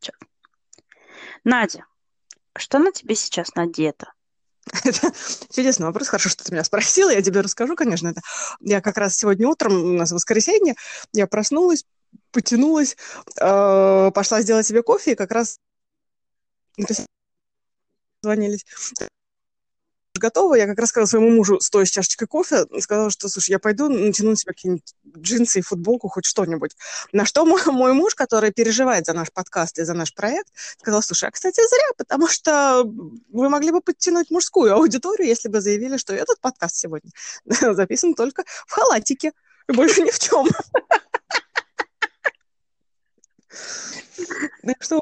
Чё? Надя, что на тебе сейчас надето? Это чудесный вопрос. Хорошо, что ты меня спросила. Я тебе расскажу, конечно. Это я как раз сегодня утром, у нас воскресенье, я проснулась, потянулась, э, пошла сделать себе кофе, и как раз звонились готова. Я как раз сказала своему мужу, стоя с чашечкой кофе, сказала, что, слушай, я пойду натяну на себя какие-нибудь джинсы и футболку, хоть что-нибудь. На что мой, мой муж, который переживает за наш подкаст и за наш проект, сказал, слушай, а, кстати, зря, потому что вы могли бы подтянуть мужскую аудиторию, если бы заявили, что этот подкаст сегодня записан только в халатике и больше ни в чем. Что,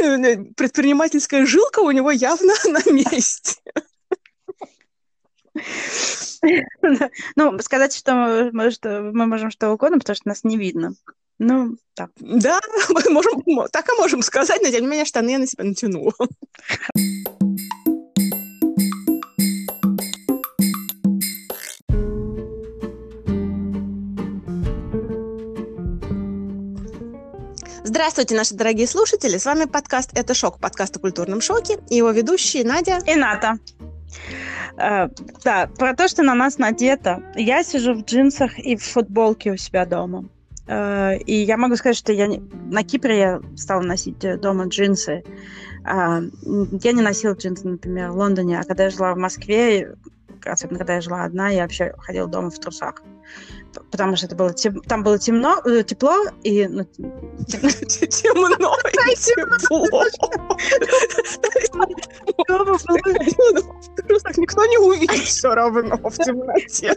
предпринимательская жилка у него явно на месте. Ну, сказать, что мы, что мы можем что угодно, потому что нас не видно. Ну, так. Да, мы можем, так и можем сказать, но тем не менее штаны я на себя натянула. Здравствуйте, наши дорогие слушатели. С вами подкаст «Это шок», подкаст о культурном шоке. И его ведущие Надя и Ната. Э, да, про то, что на нас надето. Я сижу в джинсах и в футболке у себя дома. Э, и я могу сказать, что я не... на Кипре я стала носить э, дома джинсы. Э, я не носила джинсы, например, в Лондоне, а когда я жила в Москве, особенно когда я жила одна, я вообще ходила дома в трусах потому что это было тем, там было темно, э, тепло и ну, темно и тепло. Так никто не увидит все равно в темноте.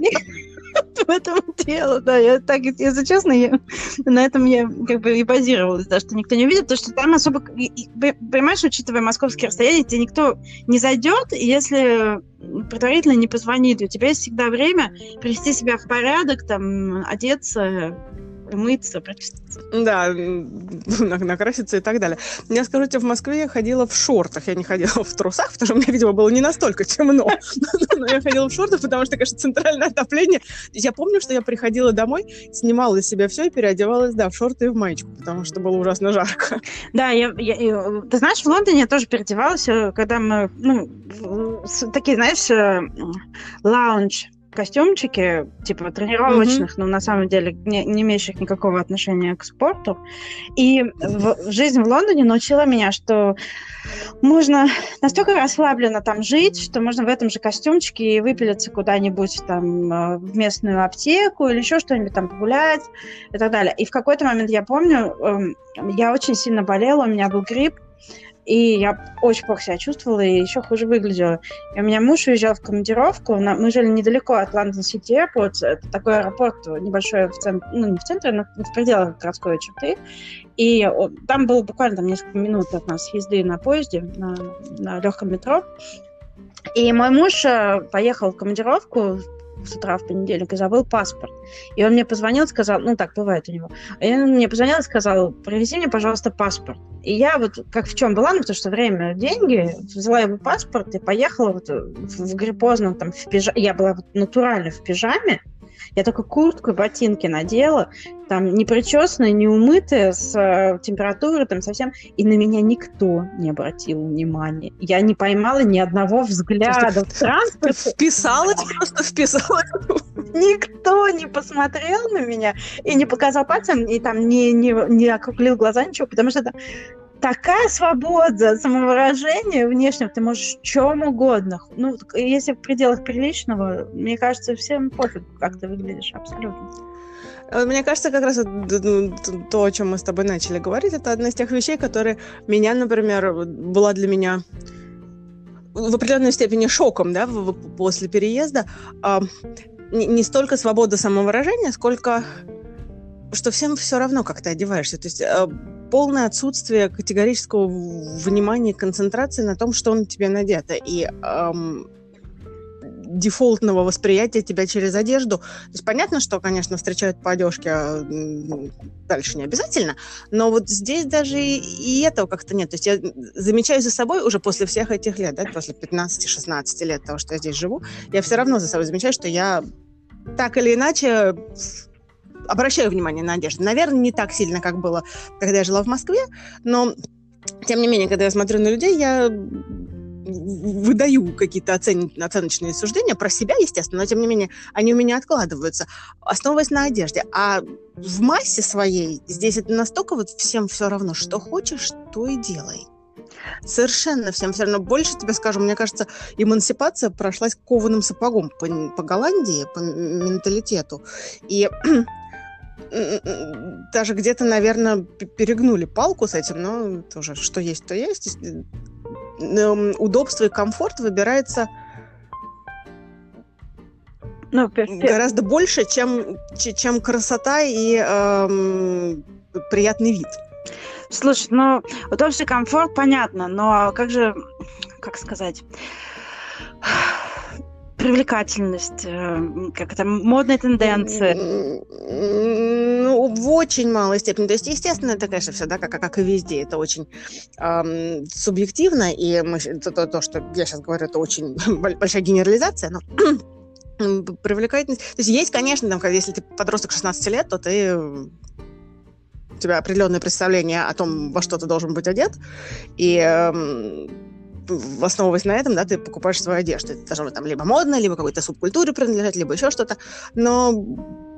В этом дело, да. Я так, если честно, я, на этом я как бы и базировалась, да, что никто не увидит, потому что там особо, понимаешь, учитывая московские расстояния, тебе никто не зайдет, если предварительно не позвонит. У тебя есть всегда время привести себя в порядок, там, одеться, мыться, прочиститься. Да, накраситься и так далее. Я скажу тебе, в Москве я ходила в шортах. Я не ходила в трусах, потому что мне, видимо, было не настолько темно. Но я ходила в шортах, потому что, конечно, центральное отопление. Я помню, что я приходила домой, снимала из себя все и переодевалась, да, в шорты и в маечку, потому что было ужасно жарко. Да, я, я, ты знаешь, в Лондоне я тоже переодевалась, э, когда мы, ну, такие, знаешь, э, лаунж костюмчики, типа тренировочных, mm-hmm. но на самом деле не, не имеющих никакого отношения к спорту. И в, жизнь в Лондоне научила меня, что можно настолько расслабленно там жить, что можно в этом же костюмчике выпилиться куда-нибудь там э, в местную аптеку или еще что-нибудь там погулять и так далее. И в какой-то момент я помню, эм, я очень сильно болела, у меня был грипп, и я очень плохо себя чувствовала и еще хуже выглядела. И у меня муж уезжал в командировку. Мы жили недалеко от Лондон Сити Airport. Это такой аэропорт небольшой, в центре, ну, не в центре, но в пределах городской черты. И там было буквально там, несколько минут от нас езды на поезде, на, на легком метро. И мой муж э, поехал в командировку с утра в понедельник и забыл паспорт. И он мне позвонил, сказал, ну так бывает у него. И он мне позвонил и сказал, привези мне, пожалуйста, паспорт. И я вот как в чем была, ну потому что время, деньги, взяла его паспорт и поехала вот в гриппозном там в пижаме. Я была вот натурально в пижаме, я только куртку и ботинки надела, там не причесанная, не умытая, с э, температурой там совсем, и на меня никто не обратил внимания. Я не поймала ни одного взгляда в транспорте. Вписалась, просто вписалась. Никто не посмотрел на меня и не показал пальцем, и там не, не, не округлил глаза, ничего, потому что это такая свобода самовыражения внешнего, ты можешь чем угодно. Ну, если в пределах приличного, мне кажется, всем пофиг, как ты выглядишь, абсолютно. Э, мне кажется, как раз ну, то, о чем мы с тобой начали говорить, это одна из тех вещей, которые меня, например, была для меня в определенной степени шоком, да, после переезда. Не столько свобода самовыражения, сколько что всем все равно, как ты одеваешься. То есть э, полное отсутствие категорического внимания концентрации на том, что на тебе надето. И эм, дефолтного восприятия тебя через одежду. То есть понятно, что, конечно, встречают по одежке, а дальше не обязательно, но вот здесь даже и, и этого как-то нет. То есть я замечаю за собой уже после всех этих лет, да, после 15-16 лет того, что я здесь живу, я все равно за собой замечаю, что я так или иначе обращаю внимание на одежду. Наверное, не так сильно, как было, когда я жила в Москве, но тем не менее, когда я смотрю на людей, я выдаю какие-то оцен... оценочные суждения про себя, естественно, но тем не менее они у меня откладываются, основываясь на одежде. А в массе своей здесь это настолько вот всем все равно, что хочешь, то и делай. Совершенно всем все равно. Больше тебе скажу, мне кажется, эмансипация прошлась кованым сапогом по, по Голландии, по менталитету. И даже где-то, наверное, перегнули палку с этим, но тоже что есть, то есть. Удобство и комфорт выбирается ну, гораздо больше, чем, чем красота и эм, приятный вид. Слушай, ну, удобство и комфорт, понятно, но как же, как сказать, привлекательность, э, как это, модные тенденции? В очень малой степени. То есть, естественно, это, конечно, все, да, как, как и везде, это очень эм, субъективно, и мы, то, то, то, что я сейчас говорю, это очень большая генерализация, но привлекательность. То есть есть, конечно, там, если ты подросток 16 лет, то ты у тебя определенное представление о том, во что ты должен быть одет, и эм, основываясь на этом, да, ты покупаешь свою одежду. Это должно быть там либо модно, либо какой-то субкультуре принадлежать, либо еще что-то. Но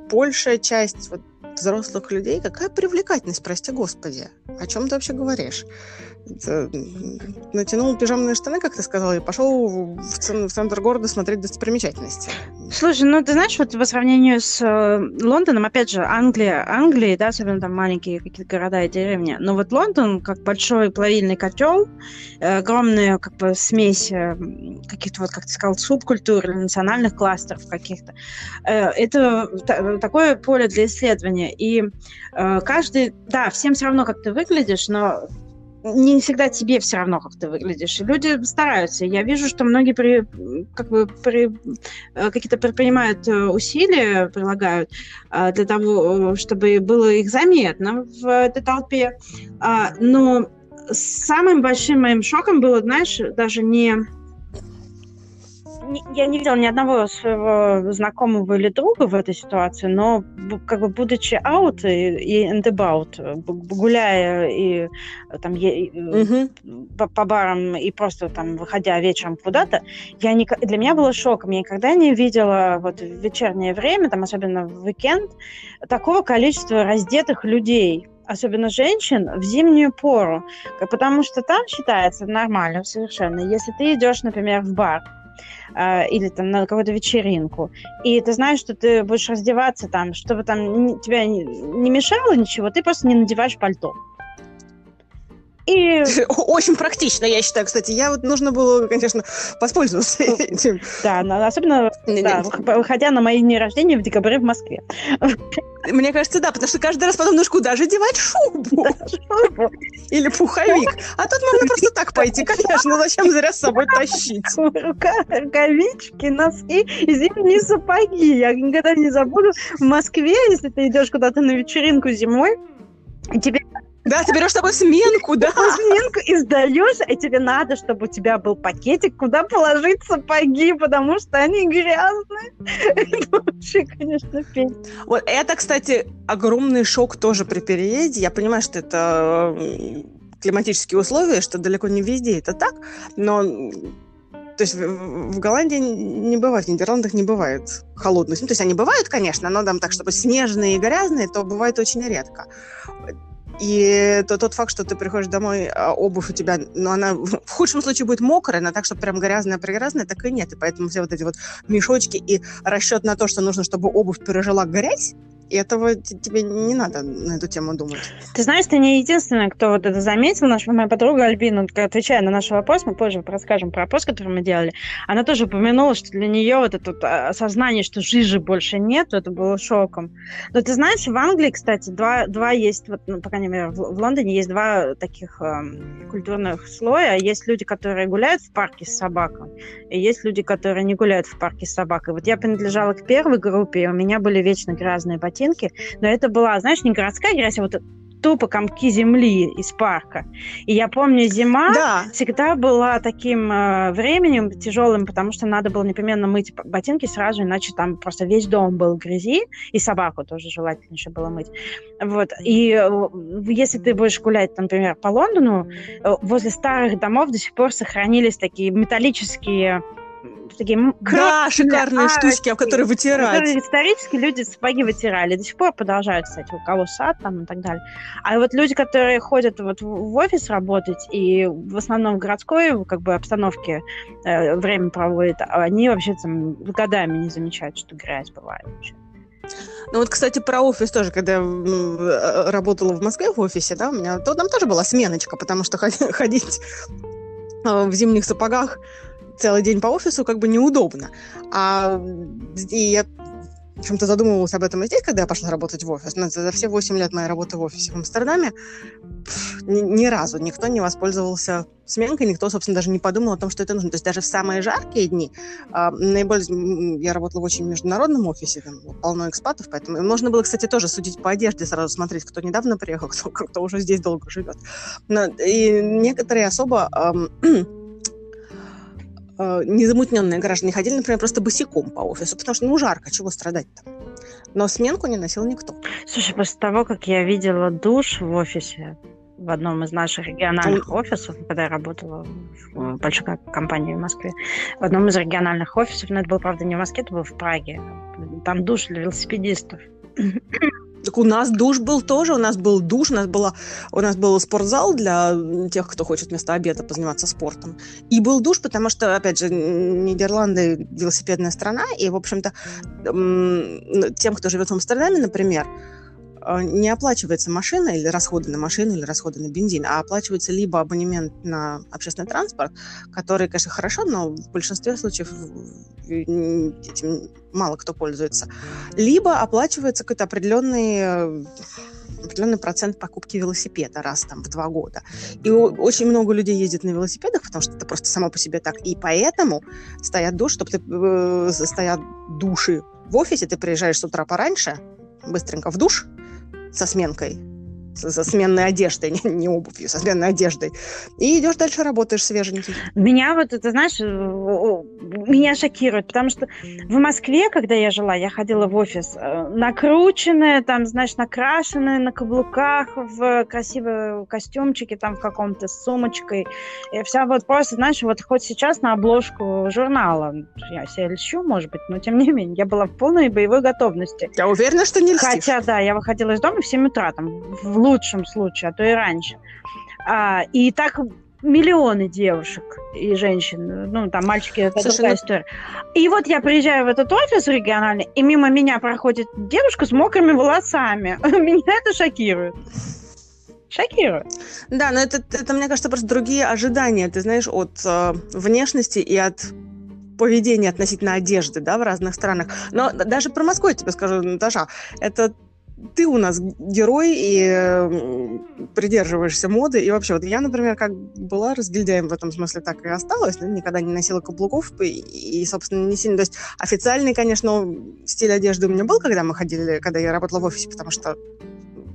большая часть вот, взрослых людей, какая привлекательность, прости господи. О чем ты вообще говоришь? натянул пижамные штаны, как ты сказала, и пошел в, в центр города смотреть достопримечательности. Слушай, ну ты знаешь, вот по сравнению с э, Лондоном, опять же, Англия, Англия, да, особенно там маленькие какие-то города и деревни, но вот Лондон, как большой плавильный котел, э, огромная как бы смесь э, каких-то, вот, как ты сказал, субкультур или национальных кластеров каких-то, это та, такое поле для исследования. И э, каждый, да, всем все равно, как ты выглядишь, но не всегда тебе все равно, как ты выглядишь. И люди стараются. Я вижу, что многие при, как бы при, э, какие-то предпринимают э, усилия, прилагают э, для того, чтобы было их заметно в этой толпе. А, но самым большим моим шоком было, знаешь, даже не я не видела ни одного своего знакомого или друга в этой ситуации, но как бы будучи out и, и and about, гуляя и там е, угу. по, по барам и просто там выходя вечером куда-то, я не, для меня было шоком. Я никогда не видела вот в вечернее время, там особенно в уикенд, такого количества раздетых людей особенно женщин, в зимнюю пору. Потому что там считается нормально совершенно. Если ты идешь, например, в бар, э, или там на какую-то вечеринку, и ты знаешь, что ты будешь раздеваться там, чтобы там тебя не, мешало ничего, ты просто не надеваешь пальто. И... Очень практично, я считаю, кстати. Я вот нужно было, конечно, воспользоваться этим. Да, особенно да, выходя на мои дни рождения в декабре в Москве. Мне кажется, да, потому что каждый раз потом думаешь, куда же девать шубу? Или пуховик. А тут можно просто так пойти, конечно, зачем зря с собой тащить? Рука, рукавички, носки и зимние сапоги. Я никогда не забуду в Москве, если ты идешь куда-то на вечеринку зимой, и тебе да, ты берешь с собой сменку, да. Сменку и сдаешь, и тебе надо, чтобы у тебя был пакетик, куда положить сапоги, потому что они грязные. Это вообще, конечно, пень. Вот это, кстати, огромный шок тоже при переезде. Я понимаю, что это климатические условия, что далеко не везде это так, но то есть в, Голландии не бывает, в Нидерландах не бывает холодных. Ну, то есть они бывают, конечно, но там так, чтобы снежные и грязные, то бывает очень редко. И то, тот факт, что ты приходишь домой, а обувь у тебя, ну, она в худшем случае будет мокрая, но так, что прям грязная-пригрязная, так и нет. И поэтому все вот эти вот мешочки и расчет на то, что нужно, чтобы обувь пережила грязь, этого тебе не надо на эту тему думать. Ты знаешь, ты не единственная, кто вот это заметил. Наша моя подруга Альбина, отвечая на наш вопрос, мы позже расскажем про опрос, который мы делали, она тоже упомянула, что для нее вот это вот а, осознание, что жижи больше нет, это было шоком. Но ты знаешь, в Англии, кстати, два, два есть, вот, ну, по крайней мере, в, в Лондоне есть два таких э, культурных слоя. Есть люди, которые гуляют в парке с собакой, и есть люди, которые не гуляют в парке с собакой. Вот я принадлежала к первой группе, и у меня были вечно грязные ботинки ботинки, но это была, знаешь, не городская грязь, а вот тупо комки земли из парка. И я помню, зима Да. всегда была таким э, временем тяжелым, потому что надо было непременно мыть ботинки сразу, иначе там просто весь дом был в грязи, и собаку тоже желательно еще было мыть. Вот. И э, если ты будешь гулять, например, по Лондону, э, возле старых домов до сих пор сохранились такие металлические такие Да, шикарные арки, штучки, об которые вытирать. которые исторически люди сапоги вытирали. До сих пор продолжают, кстати, у кого сад там и так далее. А вот люди, которые ходят вот в офис работать и в основном в городской как бы обстановке э, время проводят, они вообще там годами не замечают, что грязь бывает вообще. Ну вот, кстати, про офис тоже, когда я э, работала в Москве в офисе, да, у меня, то там тоже была сменочка, потому что ходи- ходить э, в зимних сапогах целый день по офису как бы неудобно. А и я в общем-то задумывалась об этом и здесь, когда я пошла работать в офис. Но за все 8 лет моей работы в офисе в Амстердаме пф, ни, ни разу никто не воспользовался сменкой, никто, собственно, даже не подумал о том, что это нужно. То есть даже в самые жаркие дни, а, наиболее... Я работала в очень международном офисе, там полно экспатов, поэтому можно было, кстати, тоже судить по одежде, сразу смотреть, кто недавно приехал, кто, кто уже здесь долго живет. Но, и некоторые особо ам, э, незамутненные граждане ходили, например, просто босиком по офису, потому что, ну, жарко, чего страдать-то? Но сменку не носил никто. Слушай, после того, как я видела душ в офисе, в одном из наших региональных офисов, когда я работала в большой ко- компании в Москве, в одном из региональных офисов, но это было, правда, не в Москве, это было в Праге, там душ для велосипедистов. Так у нас душ был тоже, у нас был душ, у нас, была, у нас был спортзал для тех, кто хочет вместо обеда позаниматься спортом. И был душ, потому что, опять же, Нидерланды велосипедная страна, и, в общем-то, м, тем, кто живет в Амстердаме, например, не оплачивается машина или расходы на машину, или расходы на бензин, а оплачивается либо абонемент на общественный транспорт, который, конечно, хорошо, но в большинстве случаев м, этим мало кто пользуется, либо оплачивается какой-то определенный э, определенный процент покупки велосипеда раз там в два года. И очень много людей ездит на велосипедах, потому что это просто само по себе так. И поэтому стоят душ, чтобы ты, э, стоят души в офисе, ты приезжаешь с утра пораньше, быстренько в душ со сменкой, со, сменной одеждой, не, не обувью, со сменной одеждой, и идешь дальше работаешь свеженький. Меня вот это, знаешь, э, меня шокирует, потому что в Москве, когда я жила, я ходила в офис э, накрученная, там, знаешь, накрашенная на каблуках, в красивые костюмчике, там, в каком-то с сумочкой. И вся вот просто, знаешь, вот хоть сейчас на обложку журнала, я себя льщу, может быть, но тем не менее, я была в полной боевой готовности. Я уверена, что не льстишь. Хотя, да, я выходила из дома в 7 утра, там, в лучшем случае, а то и раньше. А, и так миллионы девушек и женщин, ну, там, мальчики, это Слушай, другая ну- история. И вот я приезжаю в этот офис региональный, и мимо меня проходит девушка с мокрыми волосами. Меня это шокирует. Шокирует. Да, но это, это, мне кажется, просто другие ожидания, ты знаешь, от э, внешности и от поведения относительно одежды, да, в разных странах. Но даже про Москву я тебе скажу, Наташа, это ты у нас герой и придерживаешься моды. И вообще, вот я, например, как была разгильдяем в этом смысле, так и осталась. да, никогда не носила каблуков и, и, собственно, не сильно... То есть официальный, конечно, стиль одежды у меня был, когда мы ходили, когда я работала в офисе, потому что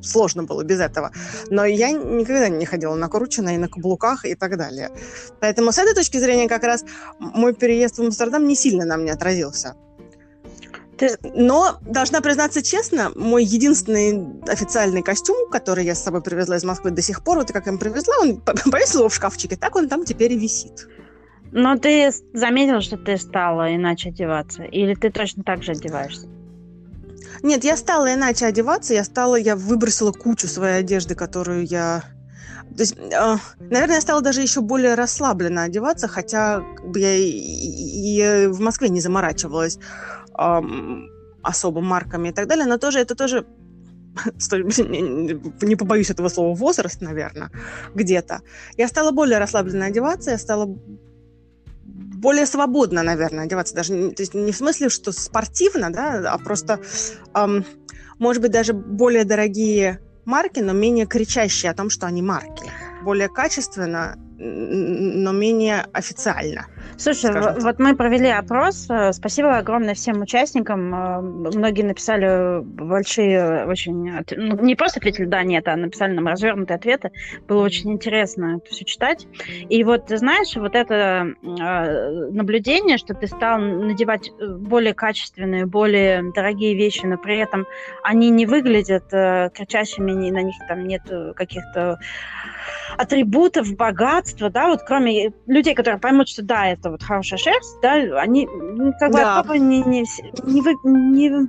сложно было без этого. Но я никогда не ходила накрученной, на каблуках и так далее. Поэтому с этой точки зрения как раз мой переезд в Амстердам не сильно на мне отразился. Но, должна признаться честно, мой единственный официальный костюм, который я с собой привезла из Москвы до сих пор, вот как им привезла, он повесила его в шкафчике, так он там теперь и висит. Но ты заметила, что ты стала иначе одеваться? Или ты точно так же одеваешься? Нет, я стала иначе одеваться, я стала, я выбросила кучу своей одежды, которую я... То есть, э, наверное, я стала даже еще более расслабленно одеваться, хотя как бы я и, и- в Москве не заморачивалась ам, особо марками и так далее, но тоже это тоже не- побоюсь этого слова, возраст, наверное, где-то. Я стала более расслабленно одеваться, я стала более свободно, наверное, одеваться. Даже то есть не в смысле, что спортивно, да, а просто, ам, может быть, даже более дорогие марки, но менее кричащие о том, что они марки. Более качественно, но менее официально. Слушай, вот мы провели опрос. Э, спасибо огромное всем участникам. Э, многие написали большие, очень... Ну, не просто ответили «да», «нет», а написали нам развернутые ответы. Было очень интересно это все читать. И вот, ты знаешь, вот это э, наблюдение, что ты стал надевать более качественные, более дорогие вещи, но при этом они не выглядят кричащими, на них там нет каких-то атрибутов богатства, да, вот кроме людей, которые поймут, что да, это вот хорошая шерсть, да, они как бы да. особо не, не, не, не,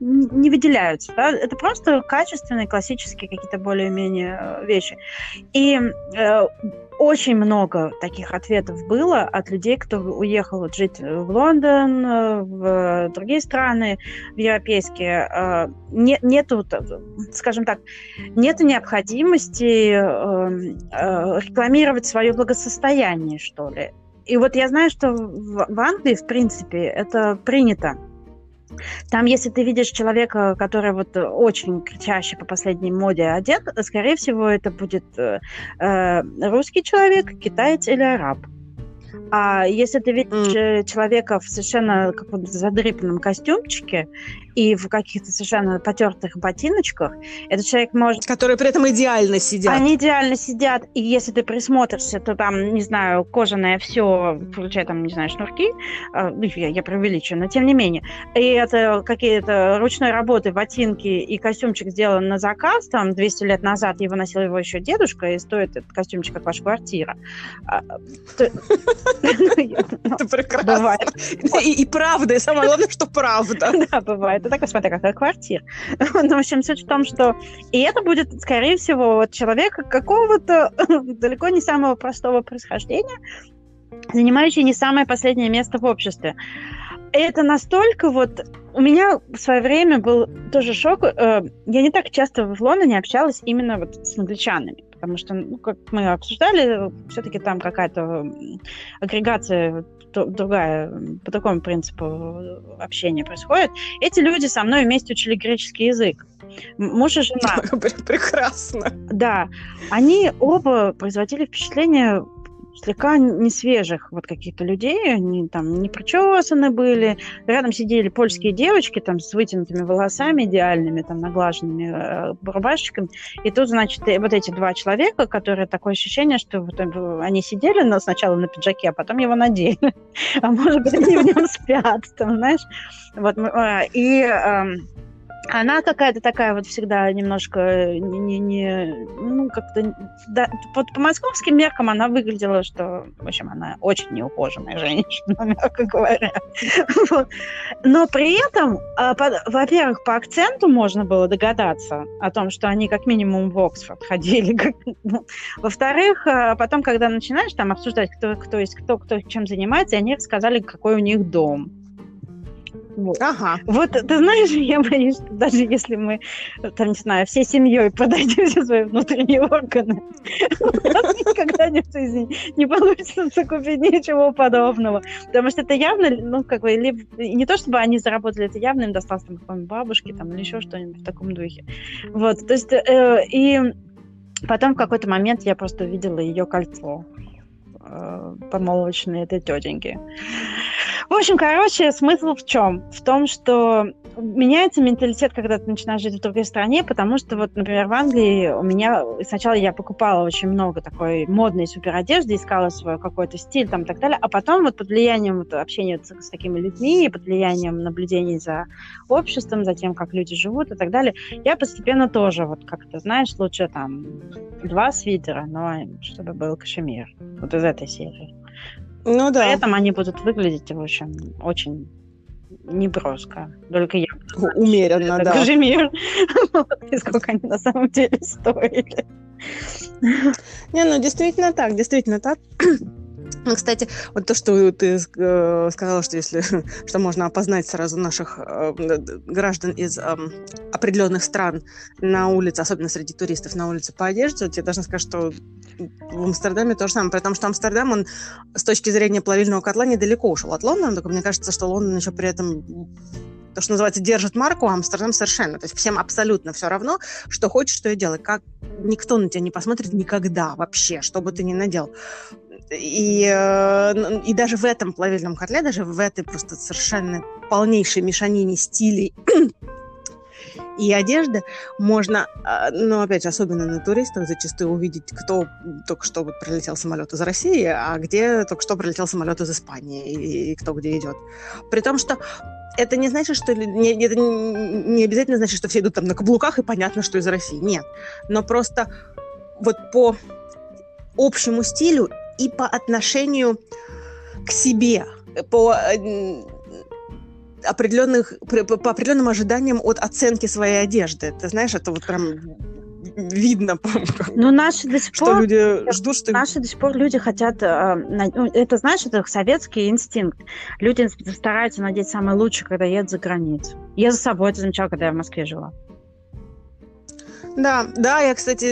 не выделяются. Да? Это просто качественные, классические какие-то более-менее э, вещи. И э, очень много таких ответов было от людей, кто уехал вот, жить в Лондон, э, в другие страны, в европейские. Э, нет, нету, скажем так, нет необходимости эм, рекламировать свое благосостояние, что ли. И вот я знаю, что в Англии, в принципе, это принято. Там, если ты видишь человека, который вот очень кричащий по последней моде одет, скорее всего, это будет э, э русский человек, китаец или араб. А если ты видишь mm. человека в совершенно каком-то задрипанном костюмчике, и в каких-то совершенно потертых ботиночках. Этот человек может... Которые при этом идеально сидят. Они идеально сидят, и если ты присмотришься, то там, не знаю, кожаное все, включая там, не знаю, шнурки, э, я, я преувеличиваю, но тем не менее. И это какие-то ручной работы, ботинки и костюмчик сделан на заказ, там, 200 лет назад его носил его еще дедушка, и стоит этот костюмчик, как ваша квартира. Это прекрасно. И правда, и самое главное, что правда. Да, бывает это такой, смотри, какая квартира. ну, в общем, суть в том, что... И это будет, скорее всего, вот человека какого-то далеко не самого простого происхождения, занимающий не самое последнее место в обществе. Это настолько вот... У меня в свое время был тоже шок. Э, я не так часто в Лондоне общалась именно вот с англичанами потому что, ну, как мы обсуждали, все-таки там какая-то агрегация другая, по такому принципу общения происходит. Эти люди со мной вместе учили греческий язык. Муж и жена. Прекрасно. Да. Они оба производили впечатление слегка не свежих вот каких-то людей, они там не причесаны были, рядом сидели польские девочки там с вытянутыми волосами идеальными, там наглаженными э, рубашечками, и тут, значит, вот эти два человека, которые такое ощущение, что вот э, они сидели но сначала на пиджаке, а потом его надели, а может быть, они в нем спят, там, знаешь, вот, э, и эм, она какая-то такая вот всегда немножко э, не, не, ну как-то да, по, по московским меркам она выглядела, что, в общем, она очень неухоженная женщина, мягко говоря. вот. Но при этом, а, во-первых, по акценту можно было догадаться о том, что они как минимум в Оксфорд ходили. Ну, во-вторых, а, потом, когда начинаешь там обсуждать, кто, кто есть кто, кто чем занимается, они рассказали, какой у них дом. Вот. Ага. Вот, ты знаешь, я боюсь, что даже если мы, там, не знаю, всей семьей продадим все свои внутренние органы, никогда не в жизни не получится закупить ничего подобного. Потому что это явно, ну, как бы, либо, не то чтобы они заработали, это явно им досталось там какой-нибудь бабушке там, или еще что-нибудь в таком духе. Вот, то есть, э, и потом в какой-то момент я просто увидела ее кольцо э, помолвочное этой тетеньки. В общем, короче, смысл в чем? В том, что меняется менталитет, когда ты начинаешь жить в другой стране, потому что вот, например, в Англии у меня сначала я покупала очень много такой модной супер одежды, искала свой какой-то стиль там и так далее, а потом вот под влиянием вот, общения с, с такими людьми, под влиянием наблюдений за обществом, за тем, как люди живут и так далее, я постепенно тоже вот как-то, знаешь, лучше там два свитера, но чтобы был кашемир. Вот из этой серии. Ну да. Поэтому они будут выглядеть, в общем, очень неброско. Только я. Умеренно, да. Даже мир. И сколько они на самом деле стоили. Не, ну действительно так, действительно так. Ну, кстати, вот то, что ты э, сказала, что если что можно опознать сразу наших э, граждан из э, определенных стран на улице, особенно среди туристов на улице по одежде, вот я должна сказать, что в Амстердаме то же самое, потому что Амстердам, он с точки зрения плавильного котла недалеко ушел от Лондона, только мне кажется, что Лондон еще при этом то, что называется, держит марку, а Амстердам совершенно. То есть всем абсолютно все равно, что хочешь, что и делай. Как никто на тебя не посмотрит никогда вообще, что бы ты ни надел. И, э, и даже в этом плавильном котле, даже в этой просто совершенно полнейшей мешанине стилей и одежды можно, а, ну, опять же, особенно на туристах зачастую увидеть, кто только что вот прилетел самолет из России, а где только что прилетел самолет из Испании, и, и кто где идет. При том, что это не значит, что не, это не обязательно значит, что все идут там на каблуках и понятно, что из России. Нет. Но просто вот по общему стилю и по отношению к себе, по э, определенных, по определенным ожиданиям от оценки своей одежды. Ты знаешь, это вот прям видно, ну, наши до сих что пор, люди ждут, что... Наши до сих пор люди хотят... Э, ну, это, знаешь, это советский инстинкт. Люди стараются надеть самое лучшее, когда едут за границу. Я за собой это замечала, когда я в Москве жила. Да, да, я, кстати,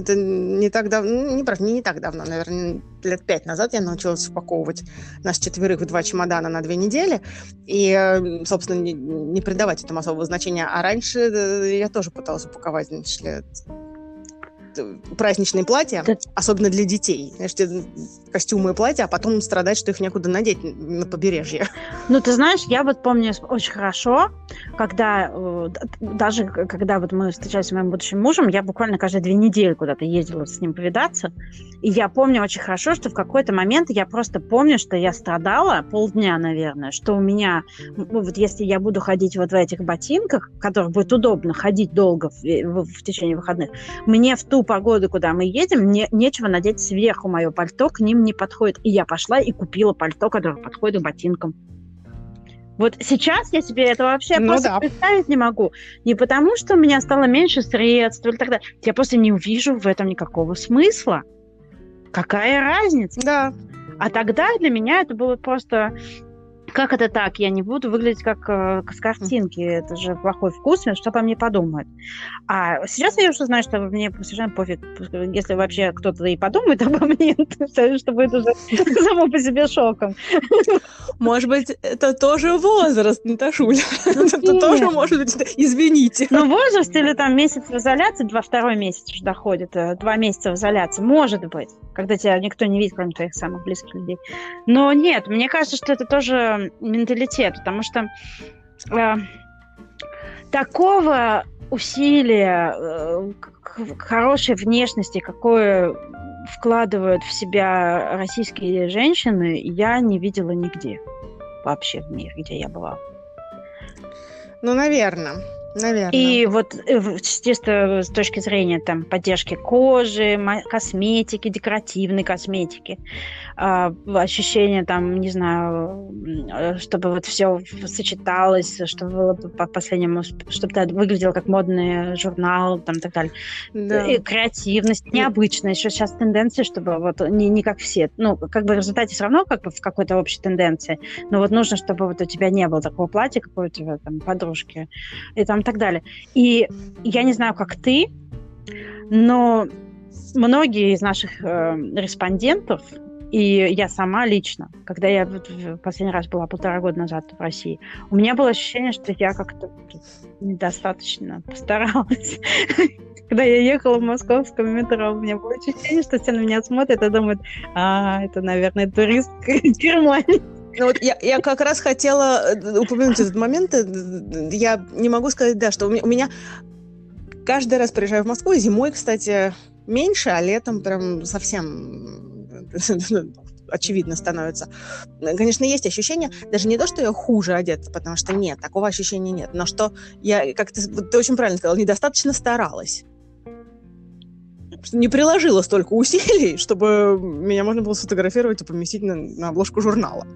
это не так давно, ну, не, правда, не, не так давно, наверное, лет пять назад я научилась упаковывать нас четверых в два чемодана на две недели и, э, собственно, не, не придавать этому особого значения. А раньше э, я тоже пыталась упаковать, значит праздничные платья, да. особенно для детей. Знаешь, костюмы и платья, а потом страдать, что их некуда надеть на побережье. Ну, ты знаешь, я вот помню очень хорошо, когда э, даже когда вот мы встречались с моим будущим мужем, я буквально каждые две недели куда-то ездила с ним повидаться, и я помню очень хорошо, что в какой-то момент я просто помню, что я страдала полдня, наверное, что у меня, вот если я буду ходить вот в этих ботинках, в которых будет удобно ходить долго в, в, в течение выходных, мне в ту погоду, куда мы едем, не, нечего надеть сверху мое пальто, к ним не подходит. И я пошла и купила пальто, которое подходит к ботинкам. Вот сейчас я себе это вообще ну, просто да. представить не могу. Не потому, что у меня стало меньше средств или так далее. Я просто не увижу в этом никакого смысла. Какая разница? Да. А тогда для меня это было просто как это так? Я не буду выглядеть как э, с картинки. Это же плохой вкус, что по мне подумают. А сейчас я уже знаю, что мне совершенно пофиг, если вообще кто-то и подумает обо мне, что будет уже само по себе шоком. Может быть, это тоже возраст, Наташуля. Ну, это тоже может быть, извините. Ну, возраст или там месяц в изоляции, два, второй месяц уже доходит, э, два месяца в изоляции, может быть, когда тебя никто не видит, кроме твоих самых близких людей. Но нет, мне кажется, что это тоже менталитет, потому что э, такого усилия э, к хорошей внешности, какое вкладывают в себя российские женщины, я не видела нигде вообще в мире, где я была. Ну, наверное. Наверное. И вот э, чисто с точки зрения там, поддержки кожи, косметики, декоративной косметики, э, ощущение там, не знаю, э, чтобы вот все сочеталось, чтобы было по последнему, чтобы это выглядело как модный журнал, там, так далее. Да. И креативность, необычная. Еще сейчас тенденция, чтобы вот не, не как все. Ну, как бы в результате все равно как бы в какой-то общей тенденции, но вот нужно, чтобы вот у тебя не было такого платья, как у тебя там подружки. И там так далее. И я не знаю, как ты, но многие из наших э, респондентов, и я сама лично, когда я в последний раз была полтора года назад в России, у меня было ощущение, что я как-то недостаточно постаралась. Когда я ехала в московском метро, у меня было ощущение, что все на меня смотрят и думают, а, это, наверное, турист Германии. Ну, вот я, я как раз хотела э, упомянуть этот момент. Э, я не могу сказать, да, что у меня, у меня каждый раз приезжаю в Москву, зимой, кстати, меньше, а летом прям совсем очевидно становится. Конечно, есть ощущение, даже не то, что я хуже одета, потому что нет, такого ощущения нет, но что я, как ты, ты очень правильно сказала, недостаточно старалась не приложила столько усилий, чтобы меня можно было сфотографировать и поместить на, на обложку журнала.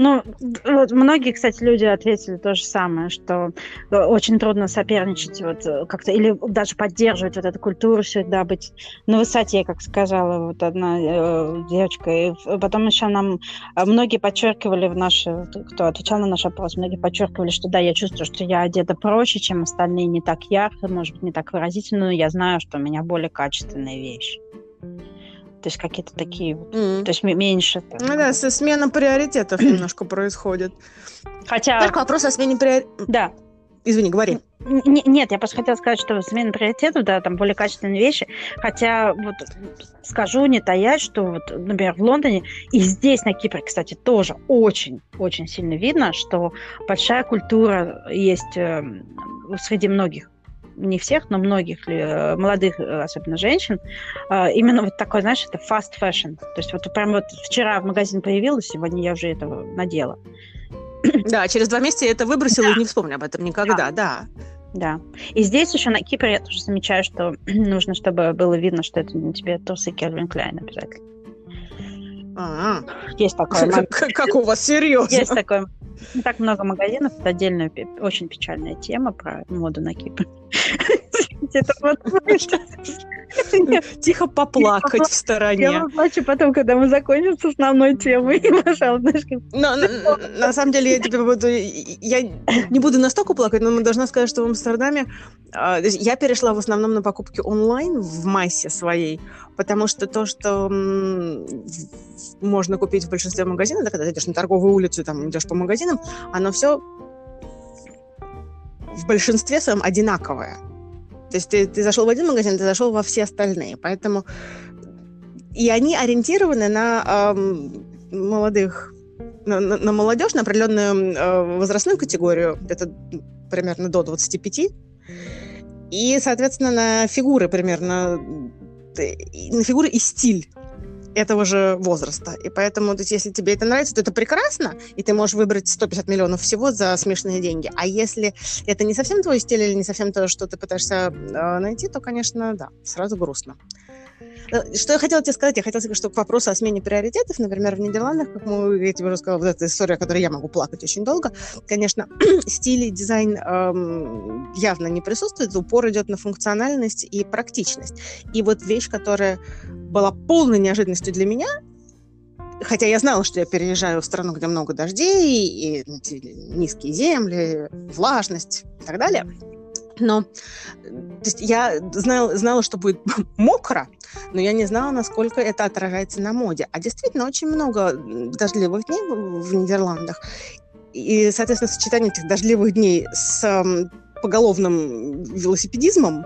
Ну, вот многие, кстати, люди ответили то же самое, что э, очень трудно соперничать вот э, как-то или даже поддерживать вот эту культуру всегда быть на высоте, как сказала вот одна э, девочка. И потом еще нам э, многие подчеркивали в наши, кто отвечал на наш опрос, многие подчеркивали, что да, я чувствую, что я одета проще, чем остальные, не так ярко, может быть, не так выразительно, но я знаю, что у меня более качественная вещь. То есть какие-то такие, mm. то есть меньше. Там, ну да, смена приоритетов немножко происходит. Хотя... Только вопрос о смене приоритетов. Да. Извини, говори. Нет, я просто хотела сказать, что смена приоритетов, да, там более качественные вещи. Хотя вот скажу, не таять, что вот, например, в Лондоне и здесь, на Кипре, кстати, тоже очень-очень сильно видно, что большая культура есть э, среди многих не всех, но многих э, молодых, э, особенно женщин, именно вот такой, знаешь, это fast fashion. То есть вот прям вот вчера в магазин появилась, сегодня я уже этого надела. Да, через два месяца я это выбросила да. и не вспомню об этом никогда, да. да. Да. И здесь еще на Кипре я тоже замечаю, что нужно, чтобы было видно, что это на тебе трусы Кельвин Клайн обязательно. А-а. Есть такое. Как, как у вас серьезно? Есть такое. Не так много магазинов. Это отдельная, очень печальная тема про моду на Кипре. Это вот Тихо поплакать в стороне. Я поплачу потом, когда мы закончим с основной темой. Но, на самом деле, я тебе буду... Я не буду настолько плакать, но мы должна сказать, что в Амстердаме а, я перешла в основном на покупки онлайн в массе своей, потому что то, что можно купить в большинстве магазинов, да, когда ты идешь на торговую улицу, там идешь по магазинам, оно все в большинстве своем одинаковое. То есть ты, ты зашел в один магазин, ты зашел во все остальные. Поэтому и они ориентированы на эм, молодых, на, на, на молодежь, на определенную э, возрастную категорию, где-то примерно до 25. И, соответственно, на фигуры примерно, на фигуры и стиль этого же возраста. И поэтому, то есть, если тебе это нравится, то это прекрасно, и ты можешь выбрать 150 миллионов всего за смешанные деньги. А если это не совсем твой стиль или не совсем то, что ты пытаешься э, найти, то, конечно, да, сразу грустно. Э, что я хотела тебе сказать? Я хотела сказать, что к вопросу о смене приоритетов, например, в Нидерландах, как мы, я тебе уже сказала, вот эта история, о которой я могу плакать очень долго, конечно, стиль и дизайн эм, явно не присутствует, упор идет на функциональность и практичность. И вот вещь, которая была полной неожиданностью для меня, хотя я знала, что я переезжаю в страну, где много дождей, и низкие земли, влажность и так далее, но то есть я знала, знала, что будет мокро, но я не знала, насколько это отражается на моде. А действительно, очень много дождливых дней в Нидерландах. И, соответственно, сочетание этих дождливых дней с поголовным велосипедизмом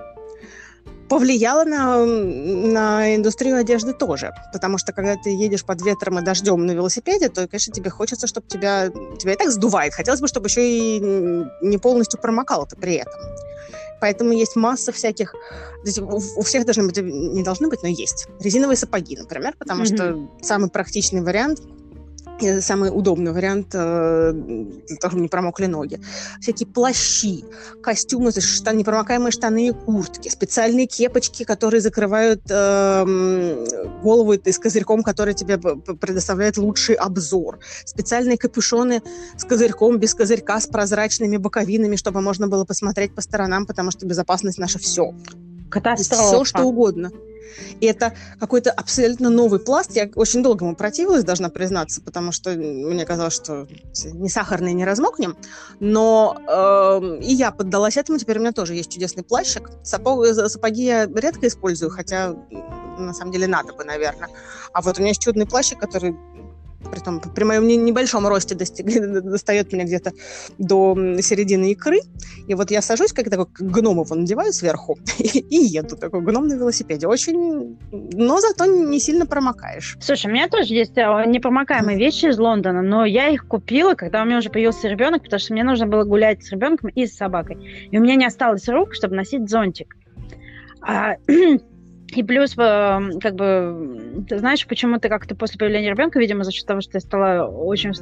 повлияло на, на индустрию одежды тоже. Потому что когда ты едешь под ветром и дождем на велосипеде, то, конечно, тебе хочется, чтобы тебя, тебя и так сдувает. Хотелось бы, чтобы еще и не полностью промокало ты при этом. Поэтому есть масса всяких... У всех должны быть, не должны быть, но есть. Резиновые сапоги, например, потому mm-hmm. что самый практичный вариант самый удобный вариант э, чтобы не промокли ноги. Всякие плащи, костюмы, штаны, непромокаемые штаны и куртки, специальные кепочки, которые закрывают э, голову с козырьком, который тебе предоставляет лучший обзор. Специальные капюшоны с козырьком, без козырька, с прозрачными боковинами, чтобы можно было посмотреть по сторонам, потому что безопасность наша все. Катастрофа. Все, что угодно. И это какой-то абсолютно новый пласт. Я очень долго ему противилась, должна признаться, потому что мне казалось, что не сахарный не размокнем. Но э, и я поддалась этому. Теперь у меня тоже есть чудесный плащик. Сапог, сапоги я редко использую, хотя на самом деле надо бы, наверное. А вот у меня есть чудный плащик, который притом при моем небольшом росте достиг, достает меня где-то до середины икры. И вот я сажусь, как такой гном его надеваю сверху и, и еду такой гном на велосипеде. Очень, но зато не сильно промокаешь. Слушай, у меня тоже есть э, непромокаемые вещи из Лондона, но я их купила, когда у меня уже появился ребенок, потому что мне нужно было гулять с ребенком и с собакой. И у меня не осталось рук, чтобы носить зонтик. А, И плюс, эм, как бы, ты знаешь, почему ты как-то после появления ребенка, видимо, за счет того, что я стала очень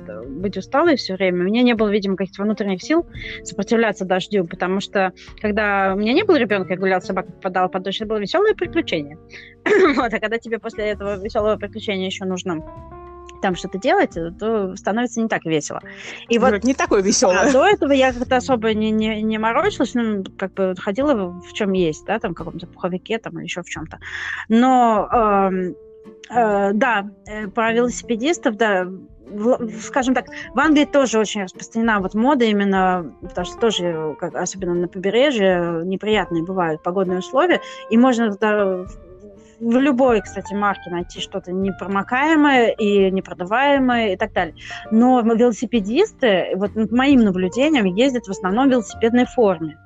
быть усталой все время, у меня не было, видимо, каких-то внутренних сил сопротивляться дождю, потому что, когда у меня не было ребенка, я гуляла с собакой, попадала под дождь, это было веселое приключение. вот, а когда тебе после этого веселого приключения еще нужно там что-то делать, то становится не так весело. И вот, вот не такое веселое. А до этого я как-то особо не, не, не морочилась, ну, как бы ходила в чем есть, да, там в каком-то пуховике там или еще в чем-то. Но э, э, да, э, про велосипедистов, да, скажем так, в Англии тоже очень распространена вот мода именно, потому что тоже, как, особенно на побережье, неприятные бывают погодные условия, и можно да, в любой, кстати, марке найти что-то непромокаемое и непродаваемое и так далее. Но велосипедисты, вот моим наблюдениям, ездят в основном в велосипедной форме.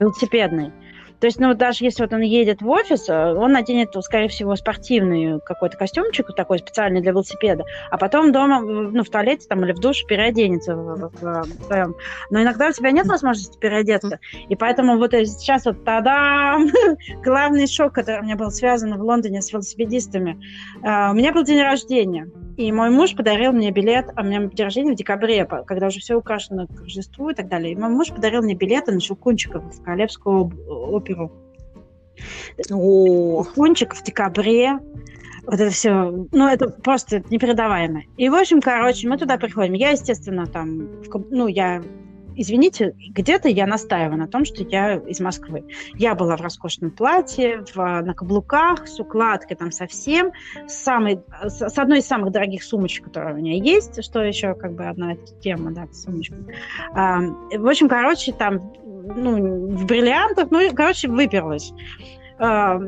Велосипедной. То есть, ну, даже если вот он едет в офис, э, он наденет, скорее всего, спортивный какой-то костюмчик такой специальный для велосипеда, а потом дома, ну, в туалете там или в душе переоденется в, в, в своем. Но иногда у тебя нет возможности переодеться, и поэтому вот сейчас вот тадам! Главный шок, который у меня был связан в Лондоне с велосипедистами. Uh, у меня был день рождения, и мой муж подарил мне билет, а у меня день рождения в декабре, когда уже все украшено к Рождеству и так далее. И мой муж подарил мне билеты на Щелкунчиков в Королевскую оперу. О, Щелкунчик в декабре. Вот это все, ну, это просто непередаваемо. И, в общем, короче, мы туда приходим. Я, естественно, там, ну, я извините, где-то я настаиваю на том, что я из Москвы. Я была в роскошном платье, в, на каблуках, с укладкой там совсем, с, самой, с, с одной из самых дорогих сумочек, которая у меня есть, что еще как бы одна тема, да, сумочка. А, в общем, короче, там, ну, в бриллиантах, ну, короче, выперлась. А,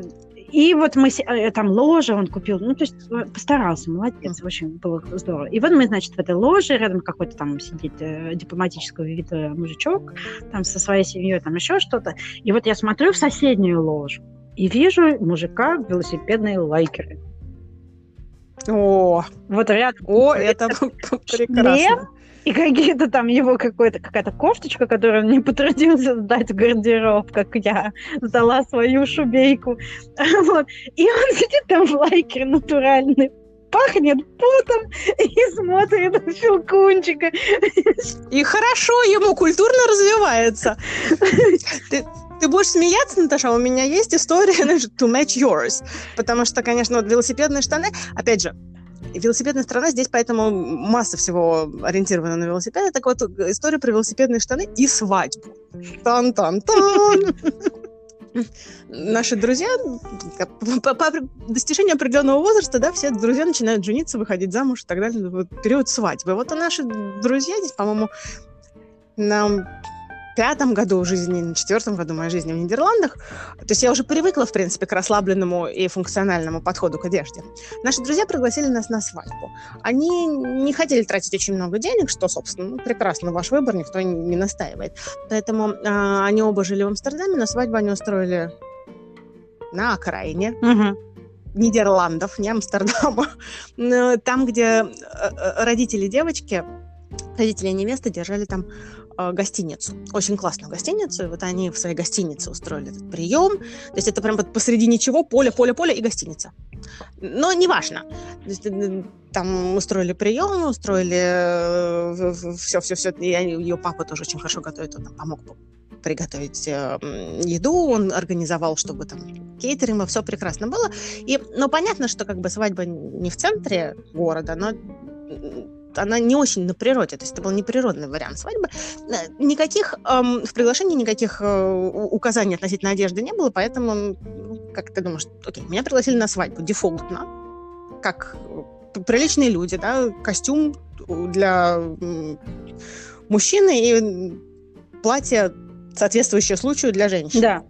и вот мы э, там ложе он купил, ну, то есть э, постарался, молодец, очень было здорово. И вот мы, значит, в этой ложе, рядом какой-то там сидит э, дипломатического вида мужичок, там со своей семьей, там еще что-то. И вот я смотрю в соседнюю ложу и вижу мужика в велосипедной лайкере. О, вот рядом. О, это прекрасно и какие-то там его какой-то какая-то кофточка, которую он не потрудился сдать в гардероб, как я сдала свою шубейку. Вот. И он сидит там в лайкере натуральный, пахнет потом и смотрит на щелкунчика. И хорошо ему культурно развивается. Ты, ты будешь смеяться, Наташа, у меня есть история, to match yours. Потому что, конечно, вот велосипедные штаны, опять же, велосипедная страна, здесь поэтому масса всего ориентирована на велосипеды. Так вот, история про велосипедные штаны и свадьбу. Тан-тан-тан! Наши друзья, по, по достижению определенного возраста, да, все друзья начинают жениться, выходить замуж и так далее. Вот период свадьбы. Вот наши друзья здесь, по-моему, нам пятом году жизни, на четвертом году моей жизни в Нидерландах. То есть я уже привыкла, в принципе, к расслабленному и функциональному подходу к одежде. Наши друзья пригласили нас на свадьбу. Они не хотели тратить очень много денег, что, собственно, ну, прекрасно, ваш выбор, никто не настаивает. Поэтому э, они оба жили в Амстердаме, на свадьбу они устроили на окраине. Угу. Нидерландов, не Амстердама, там, где э, э, родители девочки, родители невесты держали там гостиницу, очень классную гостиницу, и вот они в своей гостинице устроили этот прием, то есть это прям вот посреди ничего, поле, поле, поле и гостиница. Но неважно, то есть, э, там устроили прием, устроили все-все-все, ее папа тоже очень хорошо готовит, он там помог приготовить э, еду, он организовал, чтобы там кейтеринг, все прекрасно было. И, ну, понятно, что как бы свадьба не в центре города, но она не очень на природе, то есть это был неприродный вариант свадьбы. Э, никаких эм, в приглашении никаких э, указаний относительно одежды не было, поэтому, как ты думаешь, окей, меня пригласили на свадьбу дефолтно, как приличные люди, да, костюм для мужчины и платье, соответствующее случаю для женщин. Да.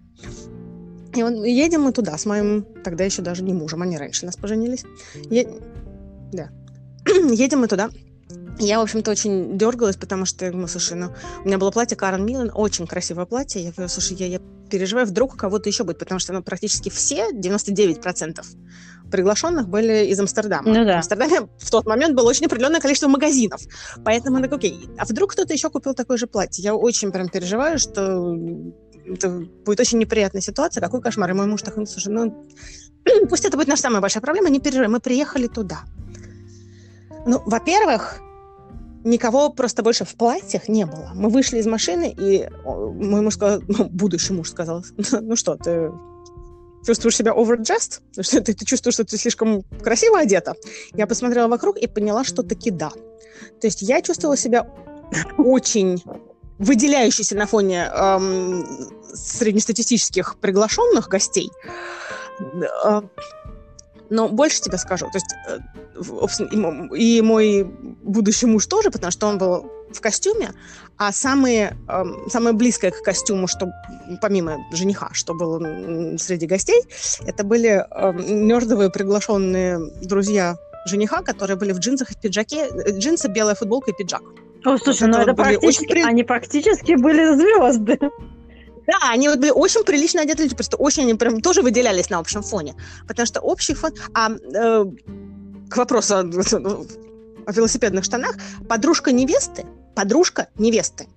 И вот едем мы туда с моим, тогда еще даже не мужем, они раньше нас поженились. Е... Да. едем мы туда. Я, в общем-то, очень дергалась, потому что я думаю, слушай, ну, у меня было платье Карен Милан, очень красивое платье. Я говорю, слушай, я, я переживаю, вдруг у кого-то еще будет, потому что ну, практически все, 99% приглашенных были из Амстердама. Ну, да. В Амстердаме в тот момент было очень определенное количество магазинов. Поэтому я так, окей, а вдруг кто-то еще купил такое же платье? Я очень прям переживаю, что это будет очень неприятная ситуация, какой кошмар. И мой муж такой, слушай, ну, пусть это будет наша самая большая проблема, не переживай, мы приехали туда. Ну, во-первых, никого просто больше в платьях не было. Мы вышли из машины, и мой муж сказал, ну, будущий муж сказал, ну что, ты чувствуешь себя overdressed? Что ты, ты чувствуешь, что ты слишком красиво одета? Я посмотрела вокруг и поняла, что таки да. То есть я чувствовала себя очень выделяющейся на фоне эм, среднестатистических приглашенных гостей. Но больше тебе скажу, то есть, э, и мой будущий муж тоже, потому что он был в костюме, а самые, э, самое близкое к костюму, что помимо жениха, что было среди гостей, это были нердовые приглашенные друзья жениха, которые были в джинсах и в пиджаке, э, джинсы, белая футболка и пиджак. О, слушай, ну это практически, очень... они практически были звезды. Да, они вот были очень прилично одеты люди, просто очень они прям тоже выделялись на общем фоне. Потому что общий фон... А э, к вопросу о, о велосипедных штанах, подружка невесты, подружка невесты,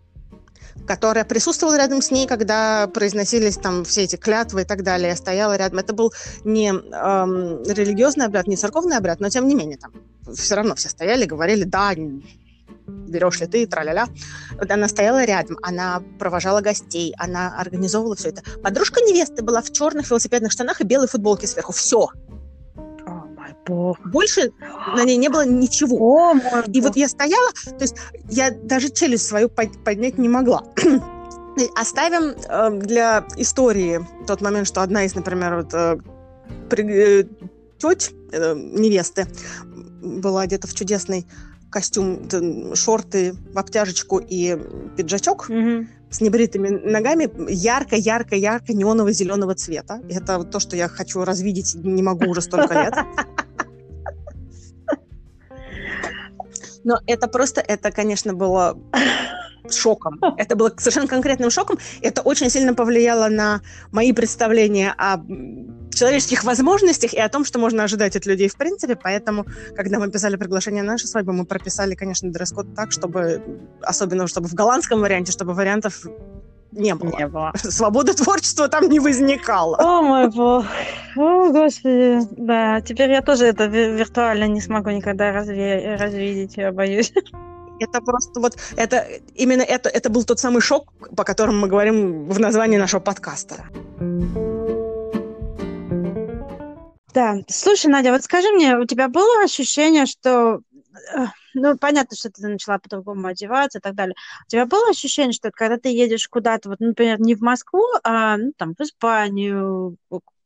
которая присутствовала рядом с ней, когда произносились там все эти клятвы и так далее, стояла рядом. Это был не эм, религиозный обряд, не церковный обряд, но тем не менее там все равно все стояли, говорили, да, берешь ли ты, тра-ля-ля. Вот она стояла рядом, она провожала гостей, она организовывала все это. Подружка невесты была в черных велосипедных штанах и белой футболке сверху. Все. Бог. Больше на ней не было ничего. О, мой и вот я стояла, то есть я даже челюсть свою поднять не могла. Оставим э, для истории тот момент, что одна из, например, вот, э, при, э, теть э, невесты была одета в чудесный костюм, шорты в обтяжечку и пиджачок mm-hmm. с небритыми ногами ярко-ярко-ярко неоново-зеленого цвета. Это то, что я хочу развидеть, не могу уже столько лет. Но это просто, это, конечно, было шоком. Это было совершенно конкретным шоком. Это очень сильно повлияло на мои представления о человеческих возможностях и о том, что можно ожидать от людей в принципе. Поэтому, когда мы писали приглашение на нашу свадьбу, мы прописали, конечно, дресс-код так, чтобы, особенно чтобы в голландском варианте, чтобы вариантов не было. Не было. Свобода творчества там не возникала. О, мой бог. О, господи. Да, теперь я тоже это виртуально не смогу никогда разве... развидеть, я боюсь. Это просто вот, это именно это, это был тот самый шок, по которому мы говорим в названии нашего подкаста. Да, слушай, Надя, вот скажи мне, у тебя было ощущение, что э, ну, понятно, что ты начала по-другому одеваться и так далее. У тебя было ощущение, что когда ты едешь куда-то, вот, например, не в Москву, а ну, там, в Испанию,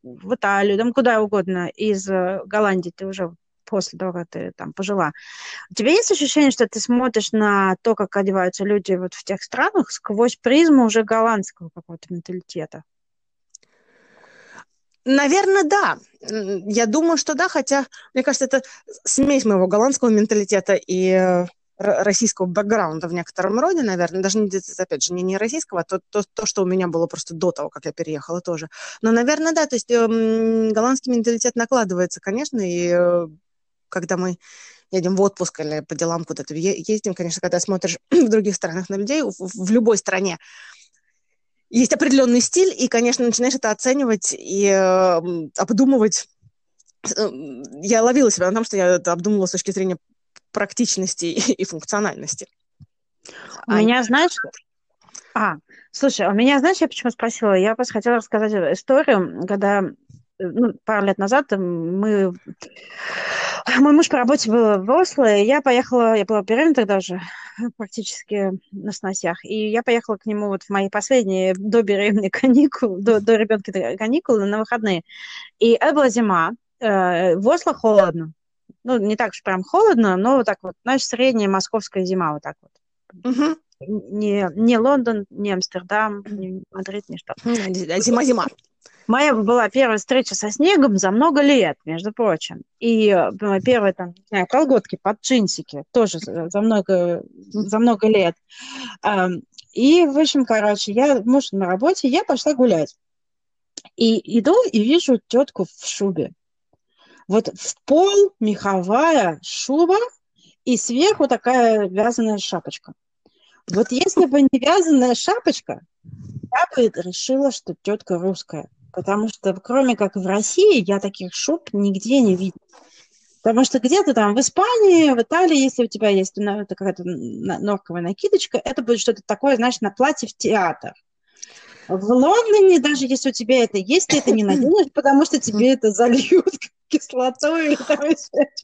в Италию, там куда угодно, из э, Голландии ты уже после того, как ты там пожила. У тебя есть ощущение, что ты смотришь на то, как одеваются люди вот в тех странах сквозь призму уже голландского какого-то менталитета? Наверное, да. Я думаю, что да, хотя, мне кажется, это смесь моего голландского менталитета и э, российского бэкграунда в некотором роде, наверное, даже, не, опять же, не, не российского, а то, то, то, что у меня было просто до того, как я переехала тоже. Но, наверное, да, то есть э, голландский менталитет накладывается, конечно, и э, когда мы едем в отпуск или по делам куда-то ездим, конечно, когда смотришь в других странах на людей, в, в любой стране, есть определенный стиль, и, конечно, начинаешь это оценивать и э, обдумывать. Э, я ловила себя на том, что я это обдумывала с точки зрения практичности и, и функциональности. У а меня, знаешь... А, слушай, у меня, знаешь, я почему спросила? Я просто хотела рассказать историю, когда ну, пару лет назад мы... Мой муж по работе был в Осло, и я поехала, я была беременна тогда уже, практически на сносях, и я поехала к нему вот в мои последние до беременной каникулы, до, до ребенка каникулы на выходные. И это была зима, э, в Осло холодно. Ну, не так уж прям холодно, но вот так вот, знаешь, средняя московская зима вот так вот. Угу. Не, не Лондон, не Амстердам, не Мадрид, не что. Зима-зима. Моя была первая встреча со снегом за много лет, между прочим. И э, первые там, не знаю, колготки под джинсики тоже за много, за много лет. И, в общем, короче, я, муж на работе, я пошла гулять. И иду и вижу тетку в шубе. Вот в пол меховая шуба и сверху такая вязаная шапочка. Вот если бы не вязаная шапочка, я бы решила, что тетка русская. Потому что кроме как в России я таких шуб нигде не видела. Потому что где-то там в Испании, в Италии, если у тебя есть ну, какая-то норковая накидочка, это будет что-то такое, знаешь, на платье в театр. В Лондоне, даже если у тебя это есть, ты это не наденешь, потому что тебе это зальют кислотой.